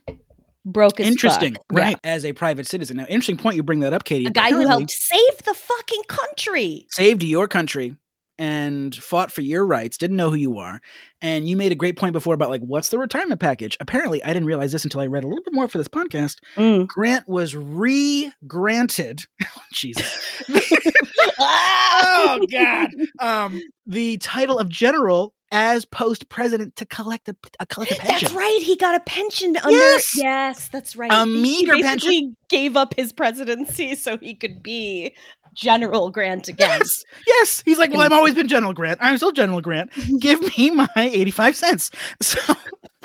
broke as interesting. fuck. Yeah. Right. As a private citizen. Now, interesting point you bring that up, Katie. A guy who helped save the fucking country. saved your country and fought for your rights, didn't know who you are. And you made a great point before about like, what's the retirement package? Apparently, I didn't realize this until I read a little bit more for this podcast. Mm. Grant was re-granted. Jesus. oh God. Um, the title of general as post president to collect a, a collect a pension. That's right. He got a pension under. Yes! Yes, that's right. A meager he pension. gave up his presidency so he could be General Grant again. Yes, yes. He's like, well, I've always been General Grant. I'm still General Grant. Give me my 85 cents. So,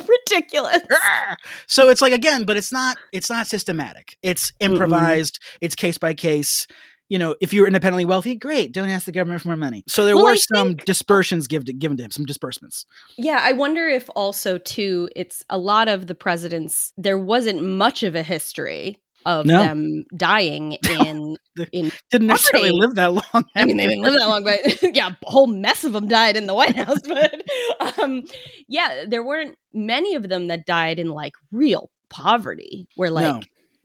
Ridiculous. so it's like again, but it's not it's not systematic. It's improvised. It's case by case. You know, if you're independently wealthy, great. Don't ask the government for more money. So there Well, were I some think- dispersions given given to him, some disbursements. Yeah, I wonder if also too it's a lot of the presidents there wasn't much of a history of No. them dying in in Didn't necessarily Poverty. live that long. I mean they didn't live that long but yeah, a whole mess of them died in the White House but um yeah, there weren't many of them that died in like real poverty where like No.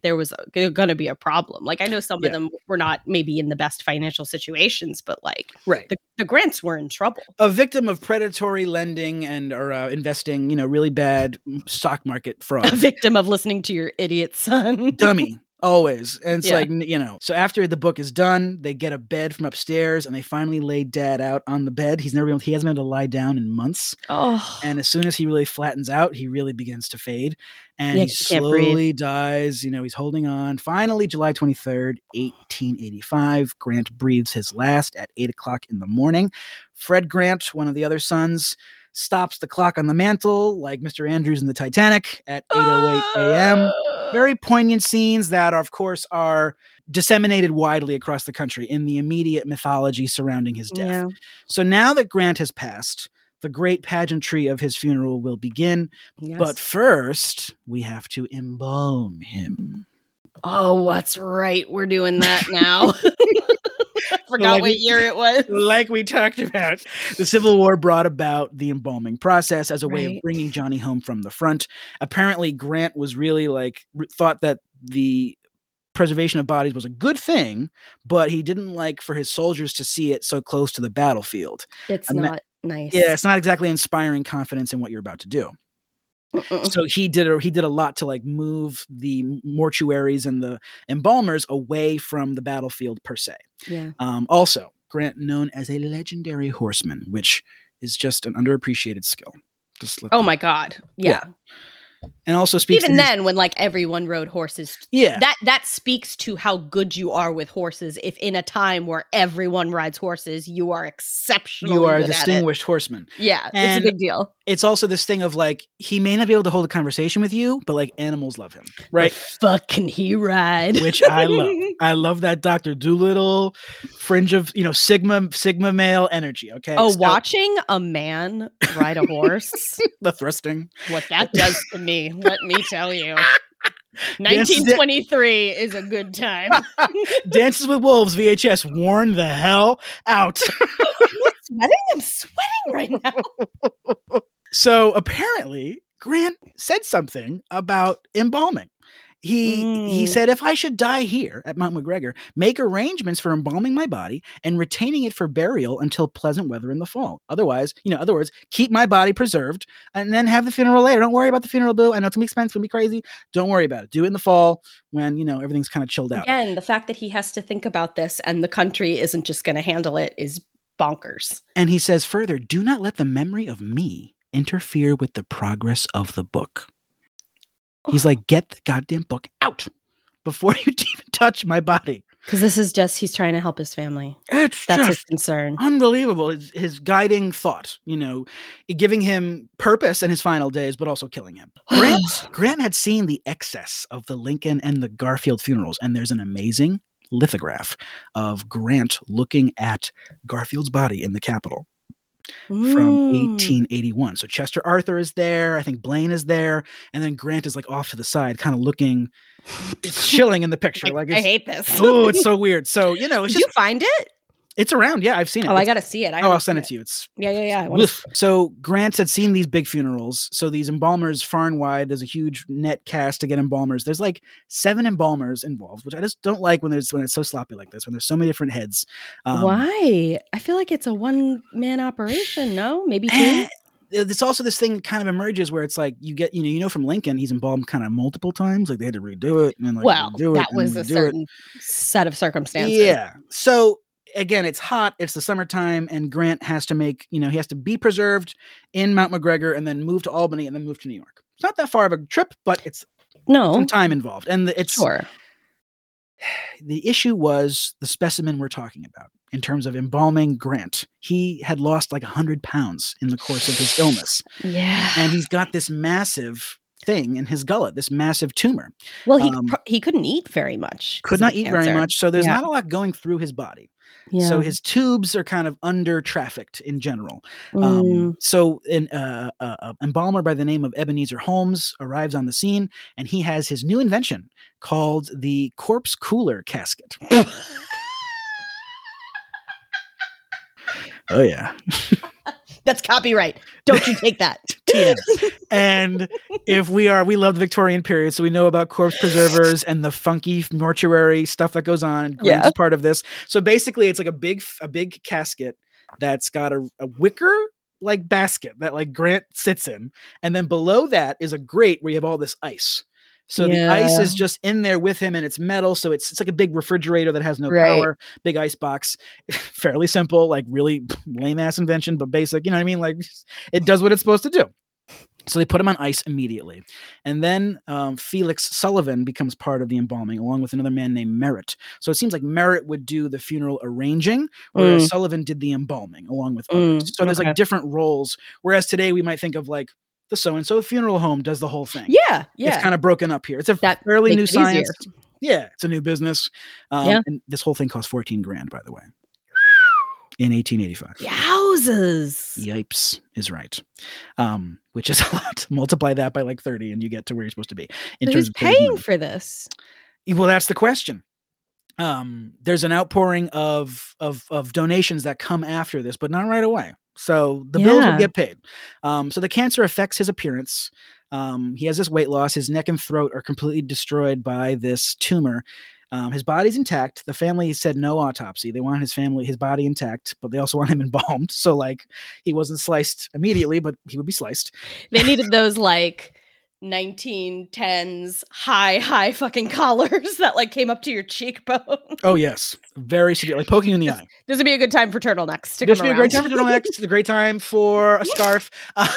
There was going to be a problem. Like I know some Yeah. of them were not maybe in the best financial situations but like Right. the, the grants were in trouble. a victim of predatory lending and or uh, investing, you know, really bad mm, stock market fraud. A victim of listening to your idiot son. Dummy. Always. And it's Yeah. like, you know, so after the book is done, they get a bed from upstairs and they finally lay dad out on the bed. He's never been, he hasn't been able to lie down in months. Oh, And as soon as he really flattens out, he really begins to fade. And Yeah, he slowly dies. You know, he's holding on. Finally, July 23rd, 1885, Grant breathes his last at eight o'clock in the morning. Fred Grant, one of the other sons, stops the clock on the mantle, like Mr. Andrews in the Titanic, at 8:08 a.m. Very poignant scenes that, are, of course, are disseminated widely across the country in the immediate mythology surrounding his death. Yeah. So now that Grant has passed, the great pageantry of his funeral will begin. But first, we have to embalm him. oh, what's right. We're doing that now. I forgot like what we- year it was. Like we talked about, the Civil War brought about the embalming process as a way of bringing Johnny home from the front. Apparently, Grant was really like thought that the preservation of bodies was a good thing, but he didn't like for his soldiers to see it so close to the battlefield. It's I'm not- not nice. Yeah, it's not exactly inspiring confidence in what you're about to do. Mm-mm. so he did a, he did a lot to like move the mortuaries and the embalmers away from the battlefield per se. Yeah. Um, also, Grant known as a legendary horseman, which is just an underappreciated skill. Just Oh my God. Yeah. And also speaks Even then, when like everyone rode horses, yeah, that that speaks to how good you are with horses. If in a time where everyone rides horses, you are exceptional. you are a distinguished horseman. Yeah, And- it's a big deal. It's also this thing of like he may not be able to hold a conversation with you, but like animals love him, right? Fuck can he ride? Which I love. I love that Doctor Dolittle fringe of you know Sigma Sigma male energy. Okay. Oh, So- watching a man ride a horse, the thrusting. what that does to me, let me tell you. Yes, the- 1923 is a good time. Dances with Wolves VHS worn the hell out. sweating? I'm sweating right now. so apparently, Grant said something about embalming. He he Mm. said if I should die here at Mount McGregor, make arrangements for embalming my body and retaining it for burial until pleasant weather in the fall. Otherwise, you know, other words, keep my body preserved and then have the funeral later. Don't worry about the funeral bill. I know it's gonna be expensive, it's gonna be crazy. Don't worry about it. Do it in the fall when you know everything's kind of chilled out. Again, the fact that he has to think about this and the country isn't just going to handle it is bonkers. And he says further, do not let the memory of me interfere with the progress of the book. He's like, get the goddamn book out before you even touch my body. Because this is just, he's trying to help his family. It's That's his concern. unbelievable. His, his guiding thought, you know, giving him purpose in his final days, but also killing him. Grant, Grant had seen the excess of the Lincoln and the Garfield funerals, and there's an amazing lithograph of Grant looking at Garfield's body in the Capitol. From Mm. 1881. So Chester Arthur is there. I think Blaine is there, and then Grant is like off to the side, kind of looking. It's chilling in the picture. Like, I hate this. oh, it's so weird. So you know, it's Did just you find it? It's around. Yeah, I've seen it. Oh, I got to see it. I oh, I'll send seen it to you. It's Yeah, yeah, yeah. I. So Grant had seen these big funerals. So these embalmers far and wide. There's a huge net cast to get embalmers. There's like seven embalmers involved, which I just don't like when there's when it's so sloppy like this. When there's so many different heads. Um, Why? I feel like it's a one man operation. No, maybe two. Eh, It's also this thing kind of emerges where it's like you get you know you know from Lincoln he's embalmed kind of multiple times like they had to redo it and then like well, redo it that was a redo it. certain set of circumstances. Yeah. So again, it's hot. It's the summertime, and Grant has to make you know he has to be preserved in Mount McGregor and then move to Albany and then move to New York. It's not that far of a trip, but it's No, some time involved, and it's sure. the issue was the specimen we're talking about in terms of embalming Grant. He had lost like a hundred pounds in the course of his illness, Yeah. and he's got this massive thing in his gullet, this massive tumor. well, he um, he couldn't eat very much. Could not eat very much, so there's Yeah. not a lot going through his body. Yeah. So his tubes are kind of under trafficked in general. Mm, Um, so an uh, uh, uh, embalmer by the name of Ebenezer Holmes arrives on the scene, and he has his new invention called the corpse cooler casket. oh yeah, that's copyright. Don't you take that? And if we are, we love the Victorian period, so we know about corpse preservers and the funky mortuary stuff that goes on. and Grant's Yeah. part of this. So basically, it's like a big, a big casket that's got a, a wicker like basket that like Grant sits in, and then below that is a grate where you have all this ice. So the ice is just in there with him, and it's metal, so it's it's like a big refrigerator that has no Right. power, big ice box, fairly simple, like really lame ass invention, but basic. You know what I mean? Like it does what it's supposed to do. So they put him on ice immediately. And then um, Felix Sullivan becomes part of the embalming, along with another man named Merritt. So it seems like Merritt would do the funeral arranging, whereas Sullivan did the embalming along with Mm, others. So there's okay. like different roles. Whereas today we might think of like the so and so funeral home does the whole thing. Yeah, yeah. It's kind of broken up here. It's a That fairly new it easier. Yeah, it's a new business. Um, Yeah. And this whole thing cost 14 grand, by the way, in 1885. Yowzers. Yipes is right. Um, which is a lot. Multiply that by like 30 and you get to where you're supposed to be in terms who's of paying for this? Well, that's the question. Um, there's an outpouring of of of donations that come after this, but not right away. So the bills will get paid. Um, so the cancer affects his appearance. Um, he has this weight loss. His neck and throat are completely destroyed by this tumor. Um, his body's intact. The family said no autopsy. They want his family, his body intact, but they also want him embalmed. So like he wasn't sliced immediately, but he would be sliced. They needed those like 1910s high, high fucking collars that like came up to your cheekbone. Oh yes, very severe, like poking in the eye. This would be a good time for turtlenecks to This would be a great time for turtlenecks. It's a great time for a scarf. Um,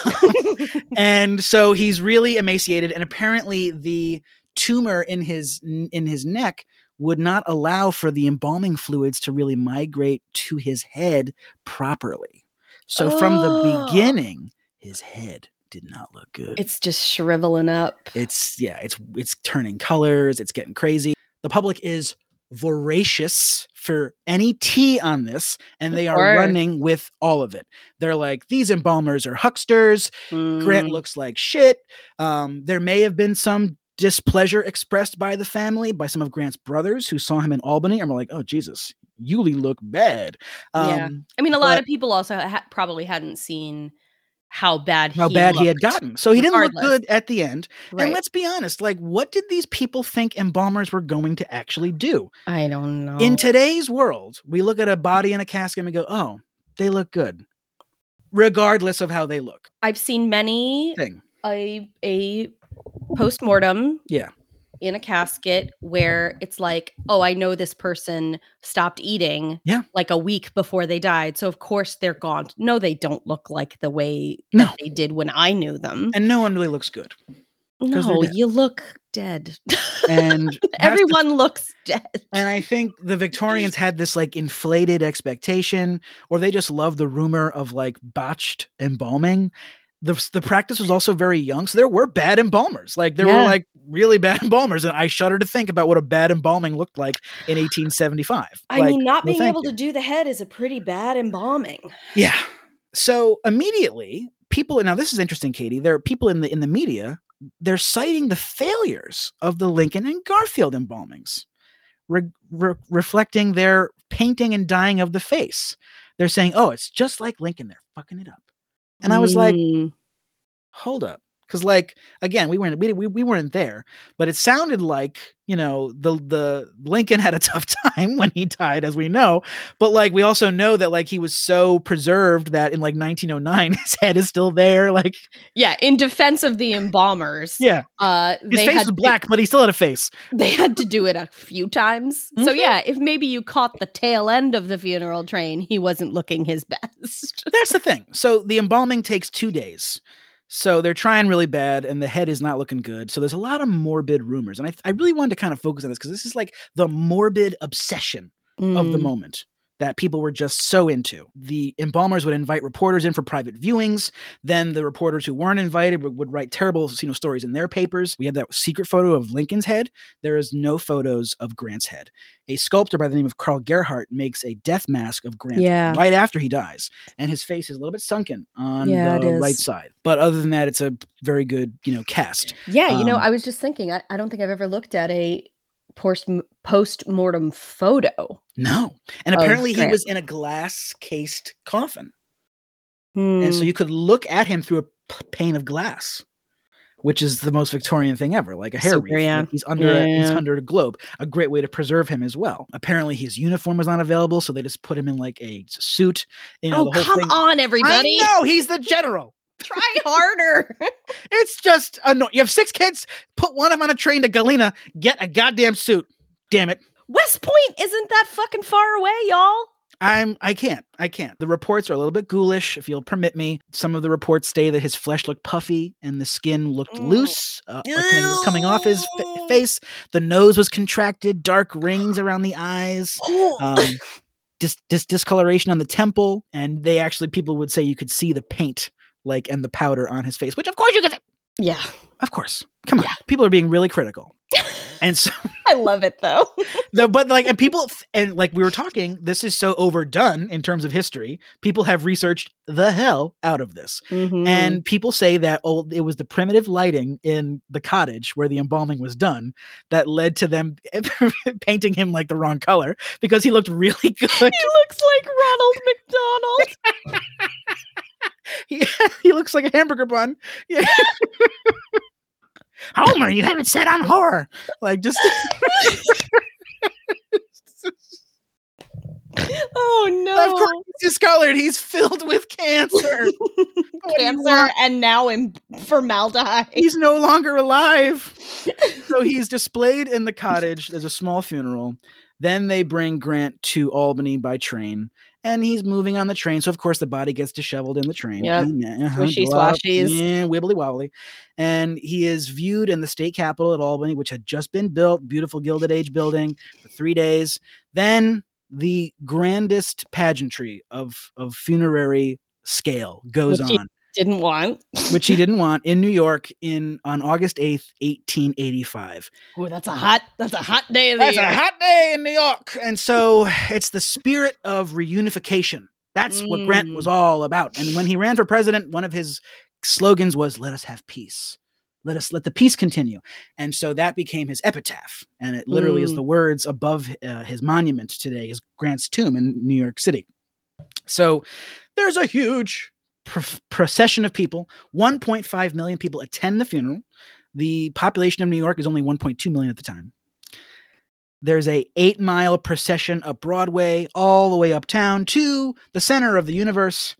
and so he's really emaciated, and apparently the tumor in his in his neck would not allow for the embalming fluids to really migrate to his head properly. So from the Oh. beginning, his head did not look good. it's just shriveling up. It's yeah, it's it's turning colors, it's getting crazy. The public is voracious for any tea on this, and they are running with all of it. They're like, these embalmers are hucksters. Grant Mm. looks like shit. Um, there may have been some displeasure expressed by the family, by some of Grant's brothers who saw him in Albany and were like, oh Jesus, Yuli look bad. Um, Yeah. I mean, a lot but- of people also ha- probably hadn't seen how bad how he bad he had gotten. So he didn't look good at the end. And let's be honest, like what did these people think embalmers were going to actually do? I don't know. In today's world, we look at a body in a casket and we go, "Oh, they look good." Regardless of how they look. I've seen many Thing. a a post-mortem Yeah. In a casket where it's like, oh, I know this person stopped eating Yeah. like a week before they died. So of course they're gone. No, they don't look like the way No. that they did when I knew them. And no one really looks good. No, you look dead. And the Everyone looks dead. And I think the Victorians had this like inflated expectation, or they just loved the rumor of like botched embalming. The, the practice was also very young, so there were bad embalmers. Like there Yeah. were like really bad embalmers, and I shudder to think about what a bad embalming looked like in 1875. I Like, mean, not no, being able you. to do the head is a pretty bad embalming. Yeah. So immediately, people now this is interesting, Katie. There are people in the in the media. They're citing the failures of the Lincoln and Garfield embalmings, re- re- reflecting their painting and dyeing of the face. They're saying, "Oh, it's just like Lincoln. They're fucking it up." And I was like, Mm, hold up because like again we weren't we, we, we weren't there but it sounded like you know the the lincoln had a tough time when he died as we know but like we also know that like he was so preserved that in like 1909 his head is still there like yeah, in defense of the embalmers, yeah uh, his they face had was to- black but he still had a face they had to do it a few times. So Mhm. yeah, if maybe you caught the tail end of the funeral train, he wasn't looking his best. that's the thing so the embalming takes two days so they're trying really bad and the head is not looking good. So there's a lot of morbid rumors and i, I really wanted to kind of focus on this because this is like the morbid obsession of the Mm, moment that people were just so into. The embalmers would invite reporters in for private viewings. Then the reporters who weren't invited would, would write terrible you know, stories in their papers. We have that secret photo of Lincoln's head. There is no photos of Grant's head. A sculptor by the name of Karl Gerhardt makes a death mask of Grant Yeah. right after he dies, and his face is a little bit sunken on Yeah, the right side. But other than that, it's a very good you know cast. Yeah, you know, Um, I was just thinking, I, I don't think I've ever looked at a post post mortem photo. No, and Of apparently he was in a glass cased coffin. Hmm. and so you could look at him through a p- pane of glass which is the most victorian thing ever like a hair Super, wreath like he's under a, he's under a globe a great way to preserve him as well apparently his uniform was not available so they just put him in like a suit you know oh, come thing on, everybody. No, he's the general Try harder. it's just annoying you have six kids put one of them on a train to galena get a goddamn suit damn it West Point isn't that fucking far away, y'all. I'm I can't. I can't. The reports are a little bit ghoulish, if you'll permit me. Some of the reports say that his flesh looked puffy and the skin looked Mm. loose, uh, like when it was coming off his fa- face. The nose was contracted, dark rings around the eyes, um, dis- dis- discoloration on the temple, and they actually people would say you could see the paint, like and the powder on his face. Which of course you could. yeah, Of course, come on. People are being really critical, and so I love it though. no, but like, and people, and like we were talking, this is so overdone in terms of history. People have researched the hell out of this. Mhm. And people say that, oh, it was the primitive lighting in the cottage where the embalming was done that led to them painting him like the wrong color because he looked really good. he looks like Ronald McDonald. he, he looks like a hamburger bun. Yeah. Homer, you haven't said I'm horror. Like, just. oh no. Of course, he's discolored. He's filled with cancer. What do you Cancer and now in formaldehyde. He's no longer alive. so he's displayed in the cottage. There's a small funeral. Then they bring Grant to Albany by train, and he's moving on the train. So of course the body gets disheveled in the train. Mm, uh-huh, Swishy swashies. yeah, wibbly wobbly. And he is viewed in the state capitol at Albany, which had just been built, beautiful Gilded Age building for three days. Then the grandest pageantry of of funerary scale goes on Didn't want. which he didn't want in New York in on August 8th, 1885. Oh, that's a hot. That's a hot day of the That's a hot day in New York. And so it's the spirit of reunification. That's what Grant Mm. was all about. And when he ran for president, one of his slogans was let us have peace. Let us let the peace continue. And so that became his epitaph. And it literally is Mm. the words above uh, his monument today, is Grant's tomb in New York City. So there's a huge procession of people. 1.5 million people attend the funeral. The population of New York is only 1.2 million at the time. There's a eight mile procession up Broadway, all the way uptown to the center of the universe,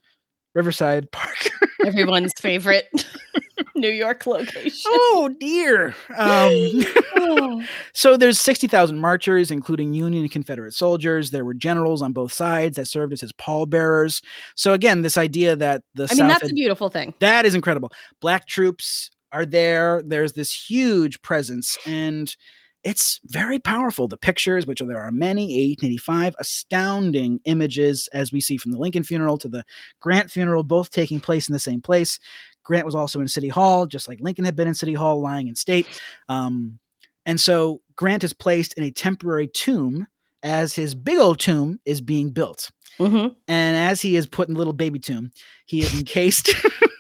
Riverside Park. Everyone's favorite New York location. oh dear. Um, Oh. so there's 60,000 marchers, including Union and Confederate soldiers. There were generals on both sides that served as his pallbearers. So again, this idea that the I mean, South that's had- a beautiful thing. that is incredible. Black troops are there. There's this huge presence, and it's very powerful. The pictures, which there are many, 1885, astounding images as we see from the Lincoln funeral to the Grant funeral, both taking place in the same place. Grant was also in City Hall, just like Lincoln had been in City Hall, lying in state. Um, and so Grant is placed in a temporary tomb as his big old tomb is being built. Mhm. And as he is put in little baby tomb, he is encased.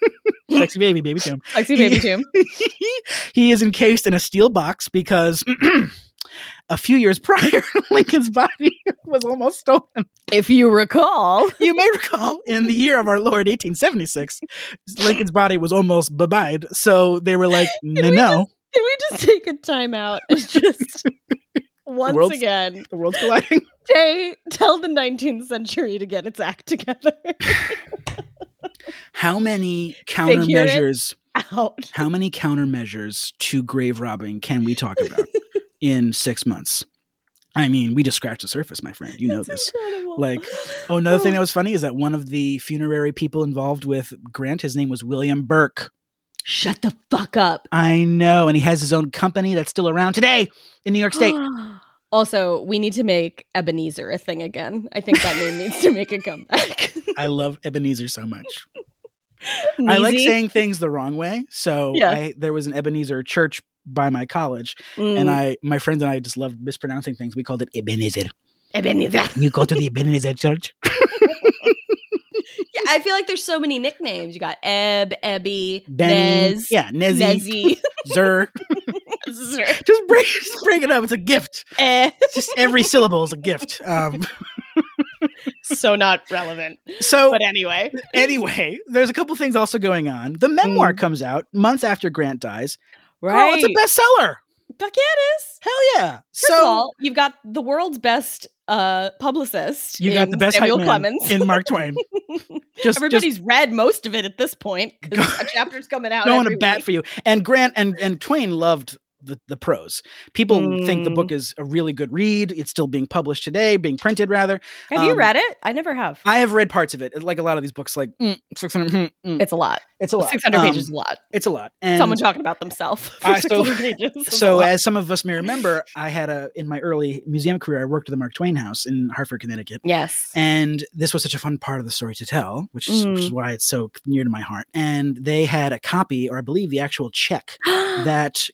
Sexy baby, baby tomb. Sexy baby tomb. he is encased in a steel box because a few years prior, Lincoln's body was almost stolen. If you recall, You may recall in the year of our Lord, 1876, Lincoln's body was almost bye So they were like, no, no, can we just take a time out and just once world's- again the world's colliding. say tell the 19th century to get its act together? How many countermeasures? Out. How many countermeasures to grave robbing can we talk about in six months? I mean, we just scratched the surface, my friend. You know It's this. incredible. Like, Oh, another thing that oh. was funny is that one of the funerary people involved with Grant, his name was William Burke. Shut the fuck up. I know, and he has his own company that's still around today in New York State. also, we need to make Ebenezer a thing again. I think that name needs to make a comeback. I love Ebenezer so much. I like saying things the wrong way. So Yeah. I, there was an Ebenezer church by my college, Mm, and I, my friends and I just loved mispronouncing things. We called it Ebenezer. Ebenezer. You go to the Ebenezer church. Yeah, I feel like there's so many nicknames. You got Eb, Ebby, Nez, yeah, Nezzy, Nezzy. Zer. Just bring, just bring it up. It's a gift. eh. Just every syllable is a gift. Um, so not relevant. so But anyway, anyway, there's a couple things also going on. The memoir Mm. comes out months after Grant dies. Right? it's a bestseller. Fuck yeah, it is. Hell yeah. First so of all, you've got the world's best uh publicist. you got the best Samuel Clemens. in Mark Twain. Just, Everybody's read most of it at this point because Go- a chapter's coming out. just going to bat for you. And Grant and and Twain loved the, the prose. People think the Mm. book is a really good read. It's still being published today, being printed rather. Have you Um, read it? I never have. I have read parts of it. Like a lot of these books, like mm, 600, mm, mm. It's a lot. it's a lot. 600 Um, pages is a lot. It's a lot. And Someone talking about themselves. I- so- 600 pages so as some of us may remember, I had a in my early museum career, I worked at the Mark Twain House in Hartford, Connecticut. yes. And this was such a fun part of the story to tell, which is, which is why it's so near to my heart. And they had a copy, or I believe the actual check that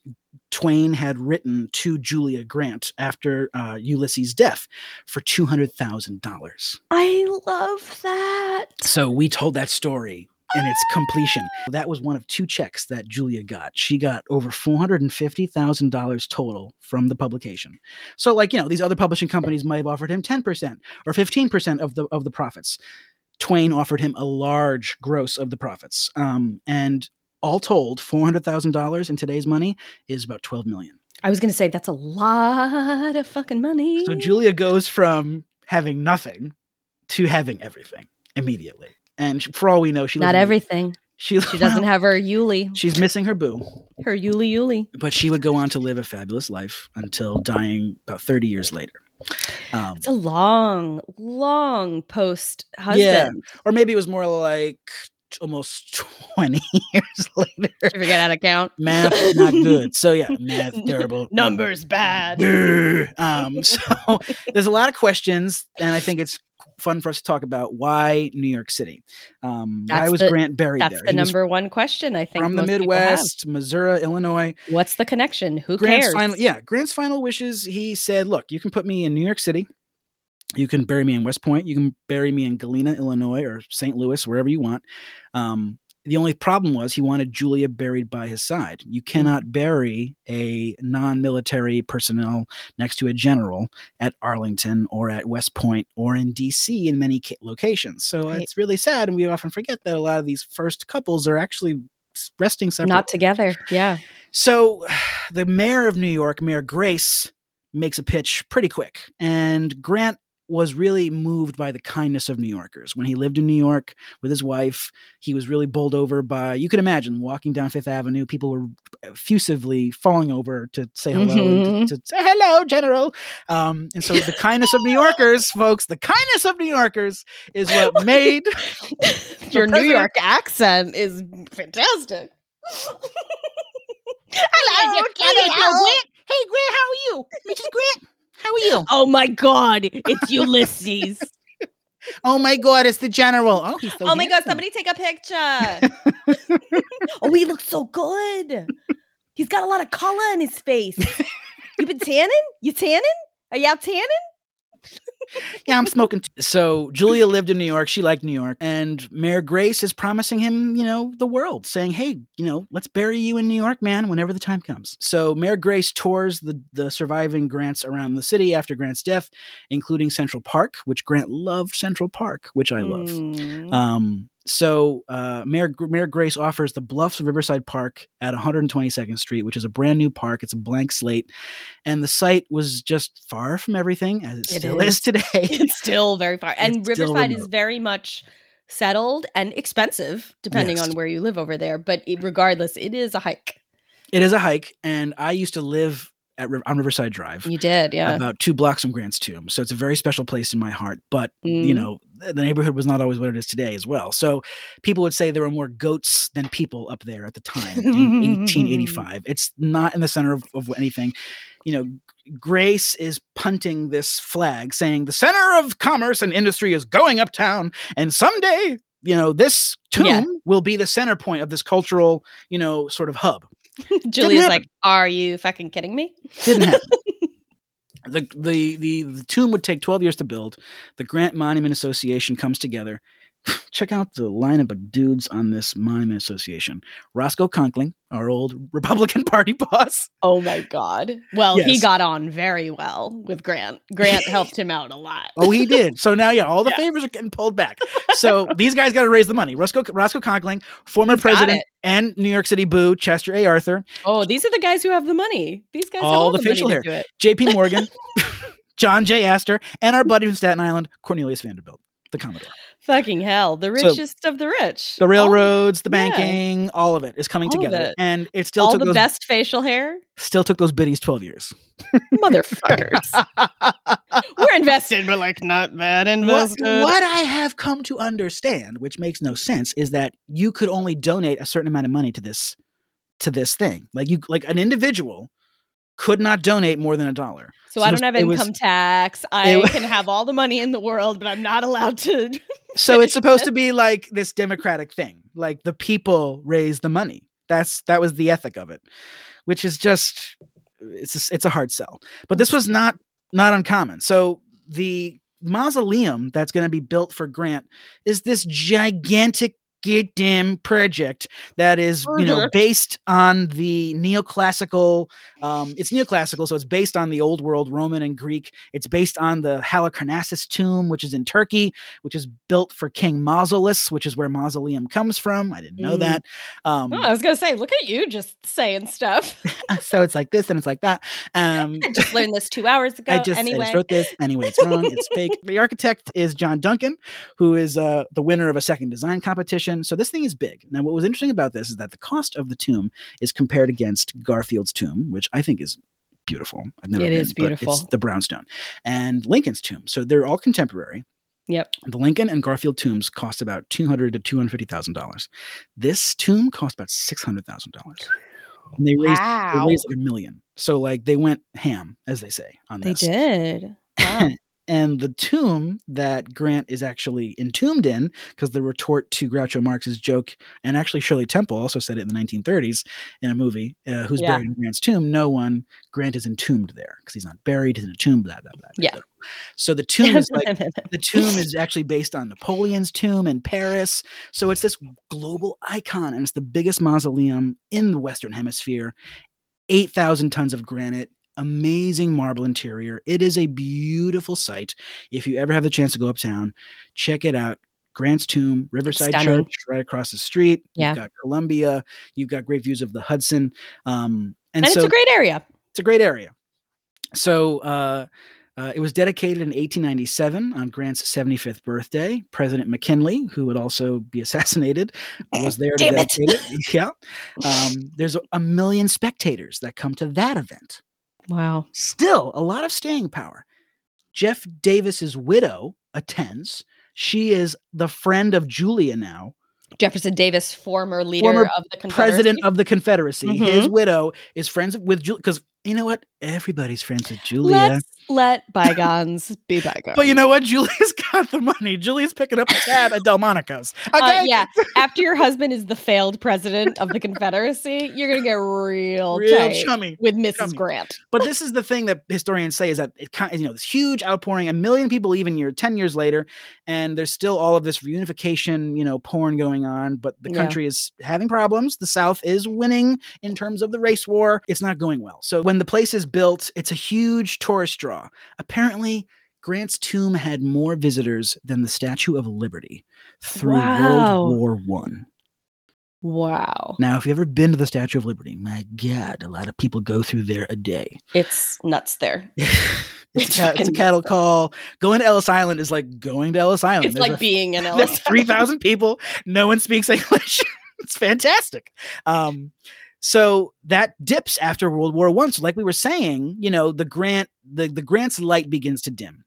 Twain had written to Julia Grant after uh, Ulysses' death for two hundred thousand dollars. I love that. So we told that story and its completion. That was one of two checks that Julia got. She got over four hundred and fifty thousand dollars total from the publication. So, like you know, these other publishing companies might have offered him ten percent or fifteen percent of the of the profits. Twain offered him a large gross of the profits, um, and all told, four hundred thousand dollars in today's money is about twelve million. I was going to say that's a lot of fucking money. So Julia goes from having nothing to having everything immediately. And for all we know, she Not in- everything. She, She doesn't have her Yuli. She's missing her boo, Her Yuli Yuli. but she would go on to live a fabulous life until dying about 30 years later. Um, It's a long, long post husband. Yeah. or maybe it was more like almost 20 years later. Did you forget how to count? Math not good. So yeah, math terrible. Numbers bad. Um, so there's a lot of questions, and I think it's fun for us to talk about why New York City. Um, why was the- Grant buried That's there? That's the He number one question I think. from the most people have. Midwest, Missouri, Illinois. What's the connection? Who Grant's cares? final, yeah, Grant's final wishes. He said, "Look, you can put me in New York City. You can bury me in West Point. You can bury me in Galena, Illinois, or St. Louis, wherever you want. Um, The only problem was he wanted Julia buried by his side. You Mm. cannot bury a non-military personnel next to a general at Arlington or at West Point or in DC in many locations. So Right. it's really sad, and we often forget that a lot of these first couples are actually resting separate. Not together. Yeah. So the mayor of New York, Mayor Grace, makes a pitch pretty quick. And Grant was really moved by the kindness of New Yorkers. When he lived in New York with his wife, he was really bowled over by, you can imagine, walking down Fifth Avenue, people were effusively falling over to say hello, and to, to say hello, General. Um, and so the kindness of New Yorkers, folks, the kindness of New Yorkers is what made Your New York accent is fantastic. Hello, hello, Grant. Hey, Grant, how are you? Mrs. Grant, how are you? Oh my God, it's Ulysses. Oh my God, it's the general. Oh, so oh my God, somebody take a picture. oh, he looks so good. He's got a lot of color in his face. You been tanning? You tanning? Are you out tanning? Yeah, I'm smoking. So Julia lived in New York. She liked New York, and Mayor Grace is promising him, you know, the world, saying, "Hey, you know, let's bury you in New York, man, whenever the time comes." So Mayor Grace tours the the surviving Grants around the city after Grant's death, including Central Park, which Grant loved. Central Park, which I love. Mm. Um, so uh, Mayor Mayor Grace offers the Bluffs of Riverside Park at 122nd Street, which is a brand new park. It's a blank slate, and the site was just far from everything as it, It still is. is today. it's still very far. And It's Riverside is very much settled and expensive, depending Yes. on where you live over there. But it, regardless, it is a hike. It is a hike, and I used to live at on Riverside Drive, You did, yeah. about two blocks from Grant's tomb. So it's a very special place in my heart. But you Mm. know, the neighborhood was not always what it is today as well. So people would say there were more goats than people up there at the time in 1885. It's not in the center of, of anything. You know, Grace is punting this flag saying the center of commerce and industry is going uptown, and someday. You know, this tomb Yeah. will be the center point of this cultural, you know, sort of hub. Julia's happen. like, Are you fucking kidding me? Didn't happen. the, the the the tomb would take 12 years to build. The Grant Monument Association comes together. Check out the lineup of dudes on this monument association. Roscoe Conkling, our old Republican Party boss. Oh my God. Well, he got on very well with Grant. Grant helped him out a lot. Oh, he did. So now, yeah, all the Yeah. favors are getting pulled back. So these guys got to raise the money. Roscoe Roscoe Conkling, former president it. and New York City boo, Chester A. Arthur, Oh, these are the guys who have the money. These guys All all the the, facial hair. do it. J.P. Morgan, John J. Astor, and our buddy from Staten Island, Cornelius Vanderbilt, the Commodore. Fucking hell. The So, richest of the rich. the railroads, the yeah. banking, all of it is coming All together, it. and it still all took the those, best facial hair. still took those biddies twelve years. Motherfuckers. We're invested, but like not bad what, invested. what I have come to understand, which makes no sense, is that you could only donate a certain amount of money to this to this thing. Like you, like an individual could not donate more than a dollar. So, So I don't have it was- income tax. I wa- can have all the money in the world, but I'm not allowed to. So it's supposed Finish to be like this democratic thing, like the people raise the money. That's that was the ethic of it, which is just it's a, it's a hard sell. But this was not not uncommon. So the mausoleum that's going to be built for Grant is this gigantic goddamn project that is you know Mhm. based on the neoclassical um it's neoclassical so it's based on the old world roman and greek it's based on the halicarnassus tomb which is in turkey which is built for king mausolus which is where mausoleum comes from i didn't know Mm. that um Oh, I was gonna say, look at you just saying stuff. so it's like this and it's like that um I just learned this two hours ago. I just, I anyway, just wrote this. Anyway, it's wrong. It's fake. The architect is John Duncan, who is uh, the winner of a second design competition. So this thing is big. Now, what was interesting about this is that the cost of the tomb is compared against Garfield's tomb, which I think is beautiful. I've never It been, is but it's the brownstone and Lincoln's tomb. So they're all contemporary. Yep. The Lincoln and Garfield tombs cost about two hundred to two hundred fifty thousand dollars. This tomb cost about six hundred thousand dollars. And they raised they raised like a million. So like they went ham, as they say, on They this. did. Wow. And the tomb that Grant is actually entombed in, because the retort to Groucho Marx's joke, and actually Shirley Temple also said it in the 1930s in a movie, uh, who's Yeah. buried in Grant's tomb? No one. Grant is entombed there because he's not buried, he's in a tomb, blah, blah, blah. Yeah. So the tomb is like the tomb is actually based on Napoleon's tomb in Paris. So it's this global icon, and it's the biggest mausoleum in the Western Hemisphere. 8,000 tons of granite, amazing marble interior. It is a beautiful sight. If you ever have the chance to go uptown, check it out. Grant's Tomb, Riverside stunning. Church, right across the street. Yeah. You've got Columbia. You've got great views of the Hudson. Um, and, and so it's a great area. it's a great area. So uh, uh, it was dedicated in 1897 on Grant's 75th birthday. President McKinley, who would also be assassinated, was there to Damn it. dedicate it. Yeah. Um, there's a, a million spectators that come to that event. Wow. Still, a lot of staying power. Jeff Davis's widow attends. She is the friend of Julia now, Jefferson Davis, former leader Former of the Confederacy. president of the Confederacy. His Mhm. widow is friends with Julia because you know what? Everybody's friends with Julia. Let's let bygones be bygones. But you know what? Julia's got the money. Julia's picking up a tab at Delmonico's. Okay. Uh, yeah, after your husband is the failed president of the Confederacy, you're gonna get real, Real chummy. with Mrs. chummy. Grant. But this is the thing that historians say is that it kind you know this huge outpouring, a million people even year, 10 years later, and there's still all of this reunification, you know, porn going on, but the Yeah. country is having problems. The South is winning in terms of the race war. It's not going well. So when the place is built, it's a huge tourist draw. Apparently, Grant's tomb had more visitors than the Statue of Liberty through Wow. World War One. Wow, Now, if you've ever been to the Statue of Liberty, my God, a lot of people go through there a day. it's nuts there. it's, It's a, it's a cattle call. Going to Ellis Island is like going to Ellis Island. It's There's like a- being in there's Ellis. three thousand people. No one speaks English. it's fantastic. Um, so that dips after World War One. So, like we were saying, you know, the Grant, the the Grant's light begins to dim,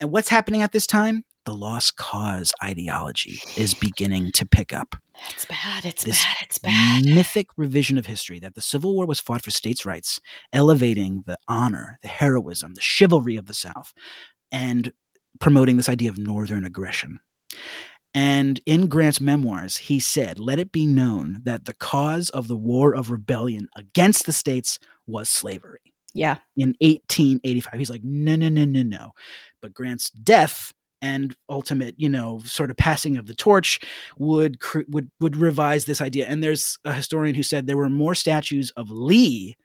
and what's happening at this time? The lost cause ideology is beginning to pick up. It's bad. It's This bad. It's bad. mythic revision of history that the Civil War was fought for states' rights, elevating the honor, the heroism, the chivalry of the South, and promoting this idea of Northern aggression. And in Grant's memoirs, he said, Let it be known that the cause of the War of Rebellion against the states was slavery Yeah. in 1885. He's like, no, no, no, no, no. But Grant's death and ultimate, you know, sort of passing of the torch would would would revise this idea. And there's a historian who said there were more statues of Lee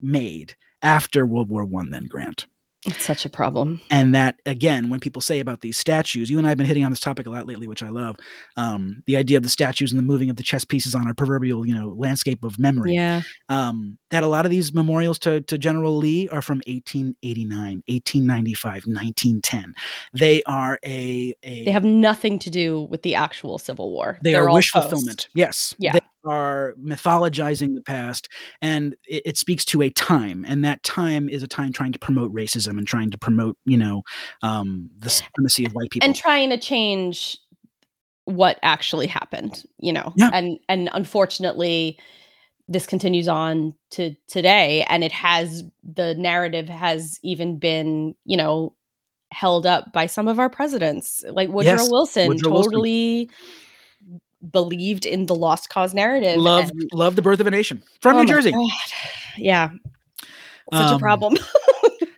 made after World War One than Grant. It's such a problem. And that again, when people say about these statues, you and I have been hitting on this topic a lot lately, which I love. Um, the idea of the statues and the moving of the chess pieces on our proverbial, you know, landscape of memory Yeah. um, that a lot of these memorials to, to General Lee are from 1889, 1895, 1910. They are a, a They have nothing to do with the actual Civil War. they They're are wish post. fulfillment. Yes. Yeah. They are mythologizing the past and it, it speaks to a time. And that time is a time trying to promote racism and trying to promote, you know, um, the supremacy of white people. and trying to change what actually happened you know Yeah. and and unfortunately this continues on to today and it has the narrative has even been you know held up by some of our presidents like woodrow Yes, wilson Woodrow Wilson. Believed in the lost cause narrative love, and- love the birth of a nation from Oh New Jersey. God. yeah such a Um, problem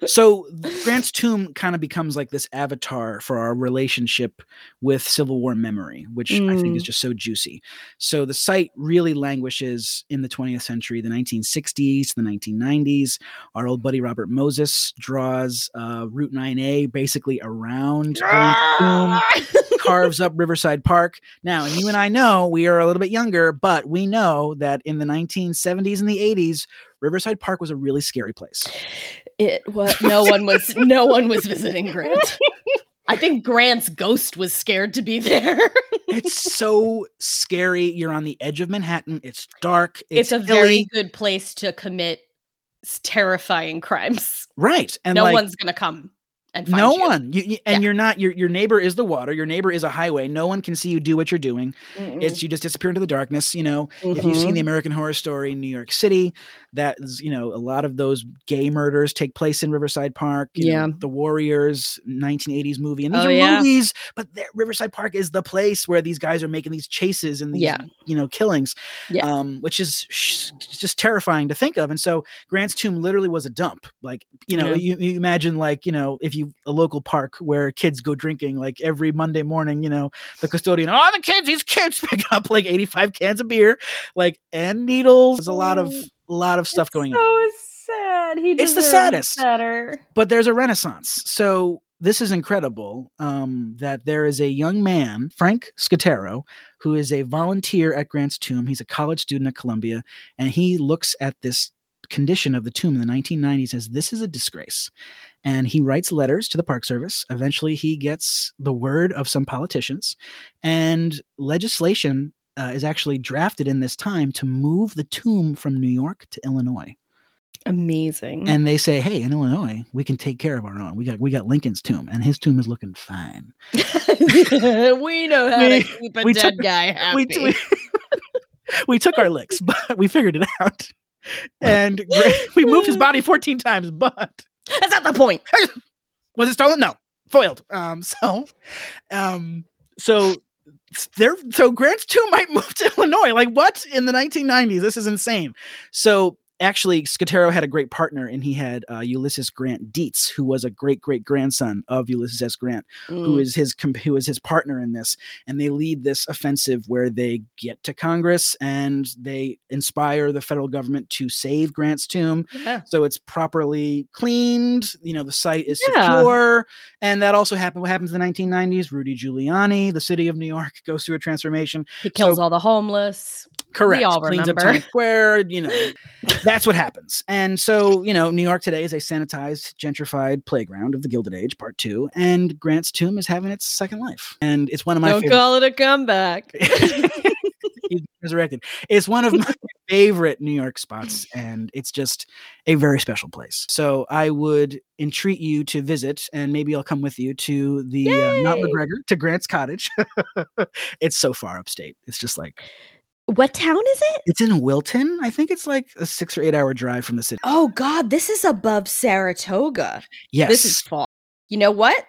so Grant's tomb kind of becomes like this avatar for our relationship with Civil War memory, which I think is Mm. just so juicy. So the site really languishes in the 20th century, the 1960s, the 1990s. Our old buddy Robert Moses draws uh, Route 9A basically around Grant's tomb carves up Riverside Park. Now, and you and I know we are a little bit younger, but we know that in the 1970s and the 80s, Riverside Park was a really scary place. it was no one was no one was visiting grant i think grant's ghost was scared to be there It's so scary. You're on the edge of Manhattan. It's dark. it's, It's, a hilly. very good place to commit terrifying crimes right. And no like, one's gonna come and find no you. one you, you- and Yeah. you're not your your neighbor is the water your neighbor is a highway no one can see you do what you're doing Mm-mm. it's you just disappear into the darkness you know if you've seen the mm-hmm. american horror story in new york city that is you know a lot of those gay murders take place in riverside park you know, Yeah. the warriors 1980s movie and these Oh, are yeah. movies but riverside park is the place where these guys are making these chases and these Yeah. you know killings Yeah. um which is sh- just terrifying to think of and so grant's tomb literally was a dump like you know Yeah. you, you imagine like you know if you a local park where kids go drinking like every monday morning you know the custodian oh the kids these kids pick up like 85 cans of beer like and needles there's a lot of Oh, a lot of stuff going on so sad. He It's the saddest. Better. but there's a renaissance so this is incredible um, that there is a young man frank Scaturro who is a volunteer at grant's tomb he's a college student at columbia and he looks at this condition of the tomb in the 1990s as this is a disgrace and he writes letters to the park service eventually he gets the word of some politicians and legislation uh, is actually drafted in this time to move the tomb from new york to illinois Amazing. and they say, "Hey, in Illinois, we can take care of our own. We got we got Lincoln's tomb, and his tomb is looking fine." we know how We- to keep a dead took- guy happy. We, we, we took our licks, but we figured it out, and we moved his body fourteen times. But That's not the point. was it stolen? No, foiled. Um, so, um, so there, so Grant's tomb might move to Illinois. Like what in the 1990s? This is insane. So actually, Scaturro had a great partner, and he had uh, Ulysses Grant Dietz, who was a great great grandson of Ulysses S. Grant, who Mm. is his who is his partner in this, and they lead this offensive where they get to Congress and they inspire the federal government to save Grant's tomb Yeah. so it's properly cleaned you know the site is Yeah. secure and that also happened what happens in the 1990s rudy giuliani the city of new york goes through a transformation He kills So- all the homeless. correct We all cleans up times square you know that's what happens and so you know new york today is a sanitized gentrified playground of the gilded age part two and grant's tomb is having its second life and it's one of my Don't favorite call it a comeback. He's resurrected. It's one of my favorite New York spots, and it's just a very special place. So I would entreat you to visit, and maybe I'll come with you to the uh, Mount McGregor to Grant's Cottage. it's so far upstate. It's just like what town is it? it's in Wilton. I think it's like a six or eight hour drive from the city. Oh God, this is above Saratoga. Yes. This is far. You know what?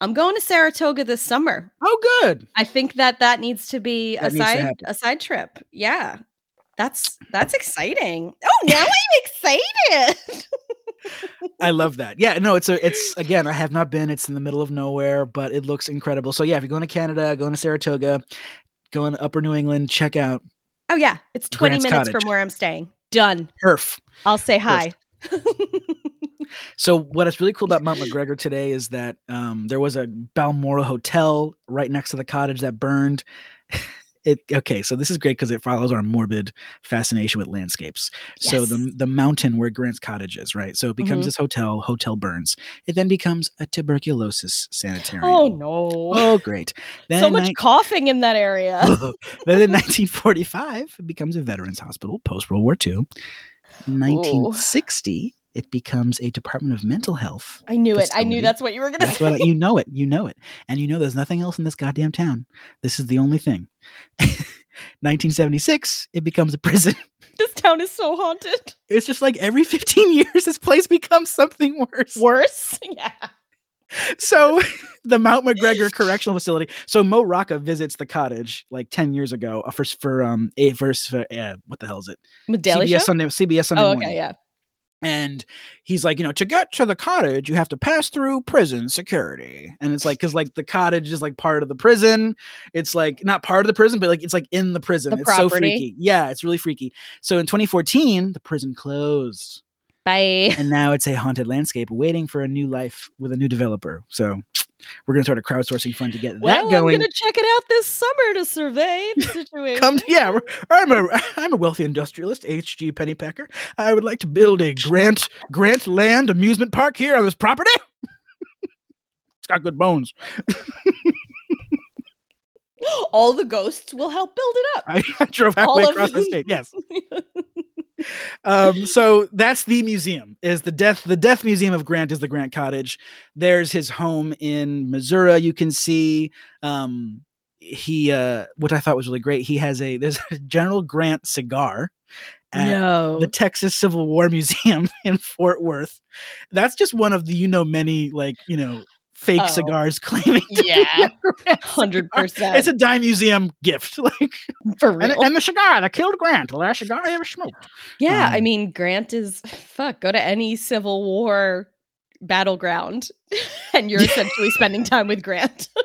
I'm going to Saratoga this summer. oh, good. I think that that needs to be That a side a side trip. Yeah. That's that's exciting. Oh, now I'm excited. I love that. Yeah, no, it's a it's again, I have not been. It's in the middle of nowhere, but it looks incredible. So yeah, if you're going to Canada, going to Saratoga, going to Upper New England, check out oh yeah, it's 20 Grant's minutes Cottage. from where I'm staying. Done. Perf. I'll say hi. So what is really cool about Mount McGregor today is that um, there was a Balmoral hotel right next to the cottage that burned. It okay, so this is great because it follows our morbid fascination with landscapes. So the the mountain where Grant's cottage is, right? So it becomes Mhm. this hotel. Hotel burns. It then becomes a tuberculosis sanitarium. oh no. Oh, great! Then so much nine- coughing in that area. then in 1945, it becomes a veterans hospital post World War II. 1960, it becomes a Department of Mental Health. I knew it. I knew that's what you were gonna say. what you know it. You know it, and you know there's nothing else in this goddamn town. This is the only thing. 1976, it becomes a prison. this town is so haunted. It's just like every 15 years, this place becomes something worse. Worse. Yeah. so the Mount McGregor Correctional Facility. So Mo Rocca visits the cottage like 10 years ago uh, for for um a verse for uh, what the hell is it? Medallion CBS? Sunday CBS Sunday Oh, morning. okay, yeah. And he's like, you know, to get to the cottage, you have to pass through prison security. And it's like, cause like the cottage is like part of the prison. It's like not part of the prison, but like it's like in the prison. The it's so freaky. Yeah, it's really freaky. So in 2014, the prison closed. Bye. And now it's a haunted landscape waiting for a new life with a new developer. So we're gonna start a crowdsourcing fund to get Well, that I'm going. gonna check it out this summer to survey the situation. Come, yeah, I'm a I'm a wealthy industrialist, H.G. Pennypacker. I would like to build a Grant Grant Land amusement park here on this property. it's got good bones. All the ghosts will help build it up. I, I drove halfway of across the state. Yes. Um, so that's the museum. Is the death the death museum of Grant is the Grant Cottage. There's his home in Missouri. You can see. Um, he uh what I thought was really great. He has a there's a General Grant cigar at no. the Texas Civil War Museum in Fort Worth. That's just one of the you know many like you know fake Oh. cigars claiming to be Yeah. hundred percent It's a dime museum gift, like for and, real. and the cigar that killed Grant, the last cigar I ever smoked. yeah, I um, mean, Grant is fuck. Go to any Civil War battleground, and you're essentially spending time with Grant.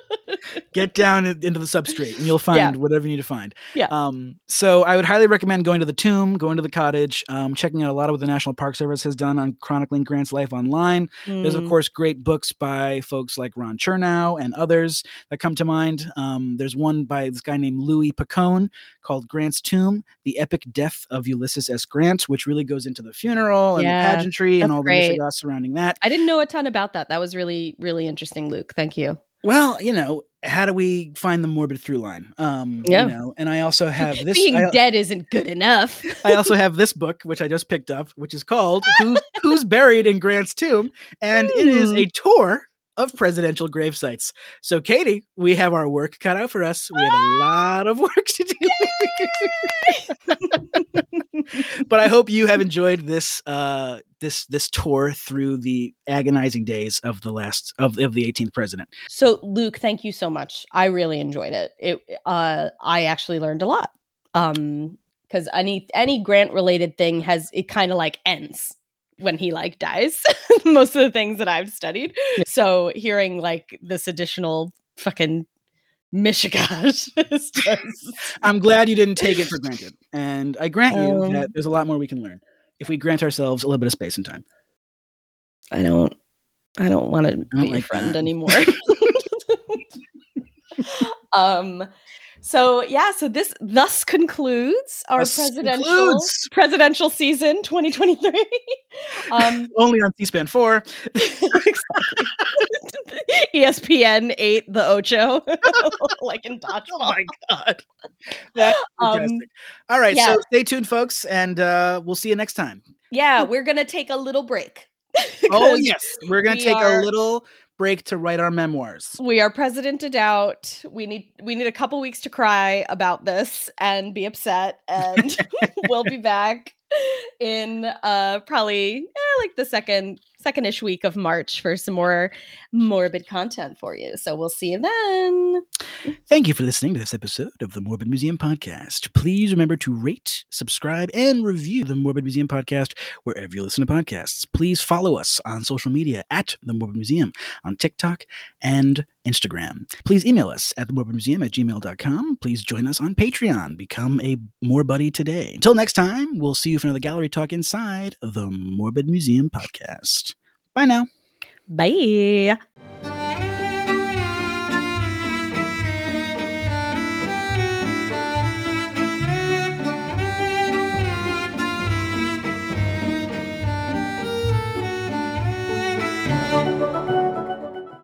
Get down into the substrate, and you'll find Yeah. whatever you need to find. Yeah. Um. So I would highly recommend going to the tomb, going to the cottage, um, checking out a lot of what the National Park Service has done on chronicling Grant's life online. There's of Mm, course great books by folks like Ron Chernow and others that come to mind. Um, there's one by this guy named Louis Picone called Grant's Tomb: The Epic Death of Ulysses S. Grant, which really goes into the funeral and Yeah, the pageantry and all great. the goss surrounding that. I didn't know a ton about that. That was really, really interesting, Luke. Thank you. Well, you know, how do we find the morbid through line? Um, Yeah. you know, and I also have this. Being I, dead isn't good enough. I also have this book, which I just picked up, which is called Who, "Who's Buried in Grant's Tomb," and it is Hmm. a tour of presidential grave sites. So, Katie, we have our work cut out for us. We have a lot of work to do. but I hope you have enjoyed this uh, this this tour through the agonizing days of the last of, of the 18th president. So, Luke, thank you so much. I really enjoyed it. It uh I actually learned a lot. Um cuz any any grant related thing has it kind of like ends when he like dies. Most of the things that I've studied. So, hearing like this additional fucking just I'm glad you didn't take it for granted, and I grant you Um, that there's a lot more we can learn if we grant ourselves a little bit of space and time. I don't I don't want to be your like friend that. anymore. um so yeah, so this thus concludes our Thus presidential concludes. presidential season 2023. um Only on C-SPAN four. ESPN 8 the Ocho like in dodgeball. Oh my god, that's Um! All right, yeah. so stay tuned, folks, and uh, we'll see you next time. Yeah, we're going to take a little break. oh yes, we're gonna we take are- a little break to write our memoirs. we are president presidented out we need we need a couple weeks to cry about this and be upset and we'll be back in uh probably eh, like the second second-ish week of march for some more morbid content for you so we'll see you then Thank you for listening to this episode of the Morbid Museum Podcast. Please remember to rate, subscribe, and review the Morbid Museum Podcast wherever you listen to podcasts. Please follow us on social media at the Morbid Museum on TikTok and Instagram. Please email us at themorbidmuseum at gmail.com. Please join us on Patreon. Become a more buddy today. Until next time, we'll see you for another gallery talk inside the Morbid Museum Podcast. Bye now. bye